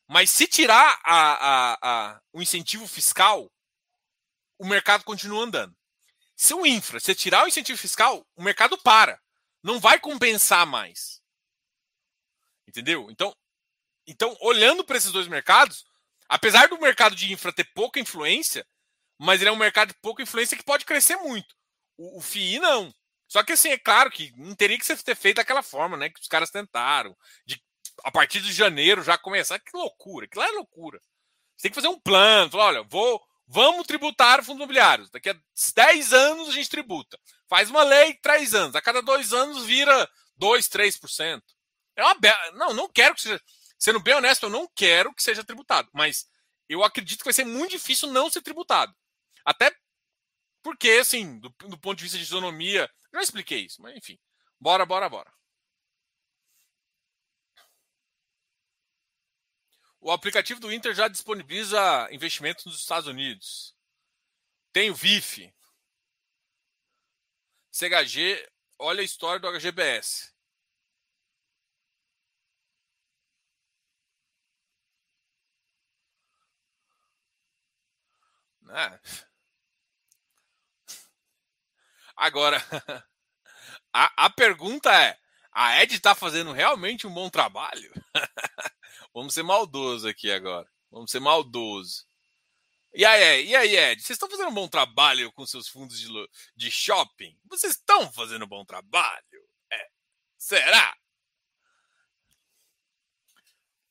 mas se tirar a, a, a, o incentivo fiscal, o mercado continua andando. Se o infra, se tirar o incentivo fiscal, o mercado para. Não vai compensar mais. Entendeu? Então, então olhando para esses dois mercados, apesar do mercado de infra ter pouca influência, mas ele é um mercado de pouca influência que pode crescer muito. O, o FII não. Só que assim, é claro que não teria que ser feito daquela forma, né? Que os caras tentaram. De, a partir de janeiro já começar. Que loucura, que lá é loucura. Você tem que fazer um plano, falar, olha, vou, vamos tributar fundos imobiliários. Daqui a 10 anos a gente tributa. Faz uma lei, 3 anos. A cada dois anos vira 2, 3%. É uma. Não, não quero que seja. Sendo bem honesto, eu não quero que seja tributado. Mas eu acredito que vai ser muito difícil não ser tributado. Até porque, assim, do, do ponto de vista de isonomia, já expliquei isso, mas enfim. Bora, bora, bora. O aplicativo do Inter já disponibiliza investimentos nos Estados Unidos. Tem o VIF. CHG, olha a história do HGBS. Né? Agora, (laughs) a, a pergunta é: a Ed está fazendo realmente um bom trabalho? (laughs) Vamos ser maldoso aqui agora. Vamos ser maldoso. E aí, e aí, Ed? Vocês estão fazendo um bom trabalho com seus fundos de, de shopping? Vocês estão fazendo um bom trabalho? É. Será?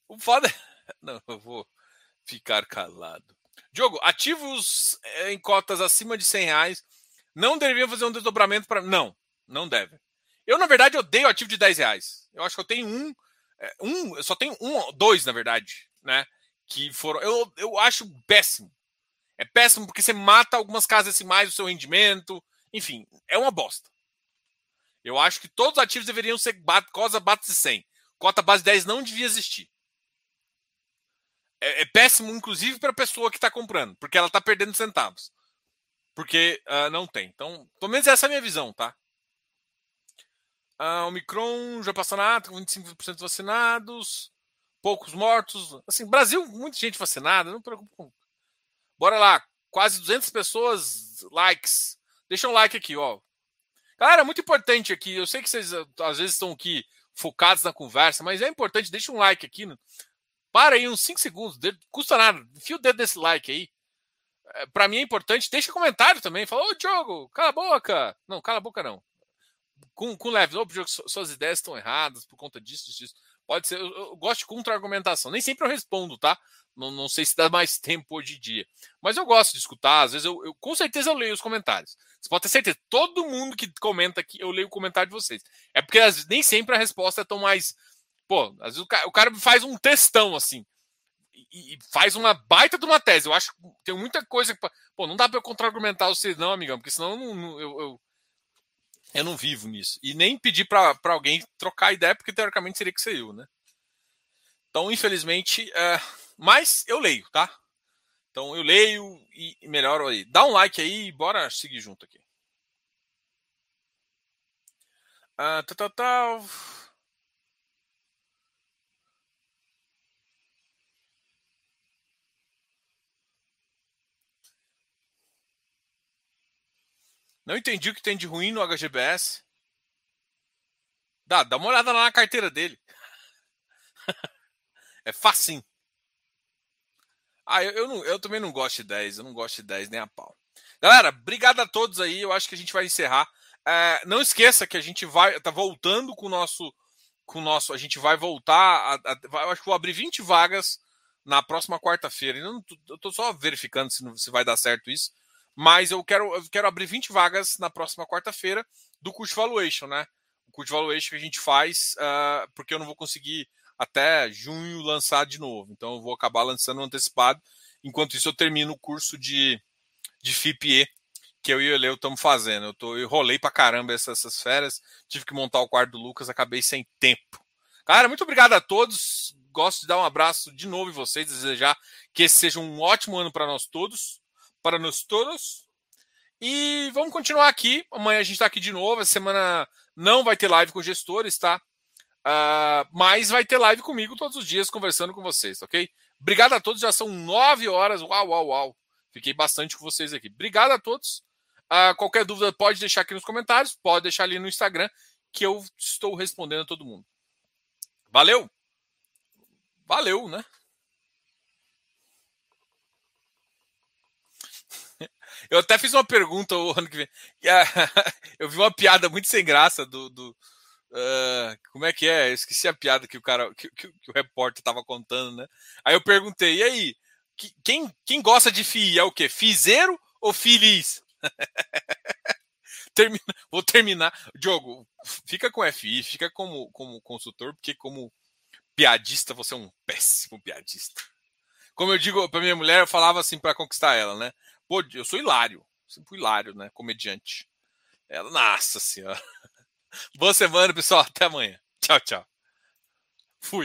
O foda. (laughs) Não, eu vou ficar calado. Diogo, ativos eh, em cotas acima de 100 reais não deveriam fazer um desdobramento para. Não, não deve. Eu, na verdade, odeio ativo de 10 reais. Eu acho que eu tenho um. Eh, um eu só tenho um, dois, na verdade, né? Que foram. Eu, eu acho péssimo. É péssimo porque você mata algumas casas decimais do seu rendimento. Enfim, é uma bosta. Eu acho que todos os ativos deveriam ser cosa base 100. Cota base 10 não devia existir é, é péssimo, inclusive, para a pessoa que está comprando, porque ela está perdendo centavos. Porque uh, não tem. Então, pelo menos essa é a minha visão, tá? Uh, Omicron já passou na ata, com 25% vacinados, poucos mortos. Assim, Brasil, muita gente vacinada, não preocupa. Bora lá, quase 200 pessoas, likes. Deixa um like aqui, ó. Galera, muito importante aqui. Eu sei que vocês às vezes estão aqui focados na conversa, mas é importante, deixa um like aqui. Para aí uns 5 segundos, custa nada. Enfia o dedo desse like aí. É, para mim é importante. Deixa comentário também. Fala, ô Diogo, cala a boca. Não, cala a boca não. Com, com leve, Diogo, suas ideias estão erradas por conta disso, disso. Pode ser. Eu, eu gosto de contra-argumentação. Nem sempre eu respondo, tá? Não, não, sei se dá mais (laughs) tempo hoje em dia. Mas eu gosto de escutar. Às vezes eu, eu, com certeza eu leio os comentários. Você pode ter certeza. Todo mundo que comenta aqui, eu leio o comentário de vocês. É porque nem sempre a resposta é tão mais Pô, às vezes o cara, o cara faz um textão assim. E, e, faz uma baita de uma tese. Eu acho que tem muita coisa que. Pô, não dá para eu contra-argumentar vocês, não, amigão, porque senão eu não, eu, eu, eu não vivo nisso. E nem pedir para alguém trocar ideia, porque teoricamente seria que ser eu, né? Então, infelizmente. É... Mas eu leio, tá? Então eu leio e melhoro aí. Dá um like aí e bora seguir junto aqui. Ah, tal, tal, tal. Não entendi o que tem de ruim no HGBS. Dá, dá uma olhada lá na carteira dele. (laughs) é facinho. Ah, eu, eu, não, eu, também não gosto de 10. Eu não gosto de 10 nem a pau. Galera, obrigado a todos aí. Eu acho que a gente vai encerrar. É, não esqueça que a gente vai. Tá voltando com o nosso. Com o nosso a gente vai voltar. A, a, eu acho que vou abrir 20 vagas na próxima quarta-feira. Eu estou só verificando se, se vai dar certo isso. Mas eu quero, eu quero abrir 20 vagas na próxima quarta-feira do curso Valuation, né? O curso Valuation que a gente faz, uh, porque eu não vou conseguir até junho lançar de novo. Então eu vou acabar lançando antecipado. Enquanto isso, eu termino o curso de, de FIPE, que eu e o Leo estamos fazendo. Eu, tô, eu rolei pra caramba essas, essas férias, tive que montar o quarto do Lucas, acabei sem tempo. Cara, muito obrigado a todos. Gosto de dar um abraço de novo em vocês, desejar que esse seja um ótimo ano para nós todos para nós todos. E vamos continuar aqui. Amanhã a gente está aqui de novo. A semana não vai ter live com gestores, tá? Uh, mas vai ter live comigo todos os dias conversando com vocês, ok? Obrigado a todos. Já são nove horas. Uau, uau, uau. Fiquei bastante com vocês aqui. Obrigado a todos. Uh, qualquer dúvida pode deixar aqui nos comentários, pode deixar ali no Instagram, que eu estou respondendo a todo mundo. Valeu? Valeu, né? Eu até fiz uma pergunta o ano que vem. (laughs) Eu vi uma piada muito sem graça do. do uh, como é que é? Eu esqueci a piada que o cara, que, que, que o repórter estava contando, né? Aí eu perguntei, e aí? Quem, quem gosta de FI é o quê? Fizeiro ou feliz? (laughs) Termina, vou terminar. Diogo, fica com FI, fica como, como consultor, porque como piadista você é um péssimo piadista. Como eu digo para minha mulher, eu falava assim para conquistar ela, né? Pô, eu sou hilário. Sempre fui hilário, né? Comediante. Ela, nossa senhora. (laughs) Boa semana, pessoal. Até amanhã. Tchau, tchau. Fui.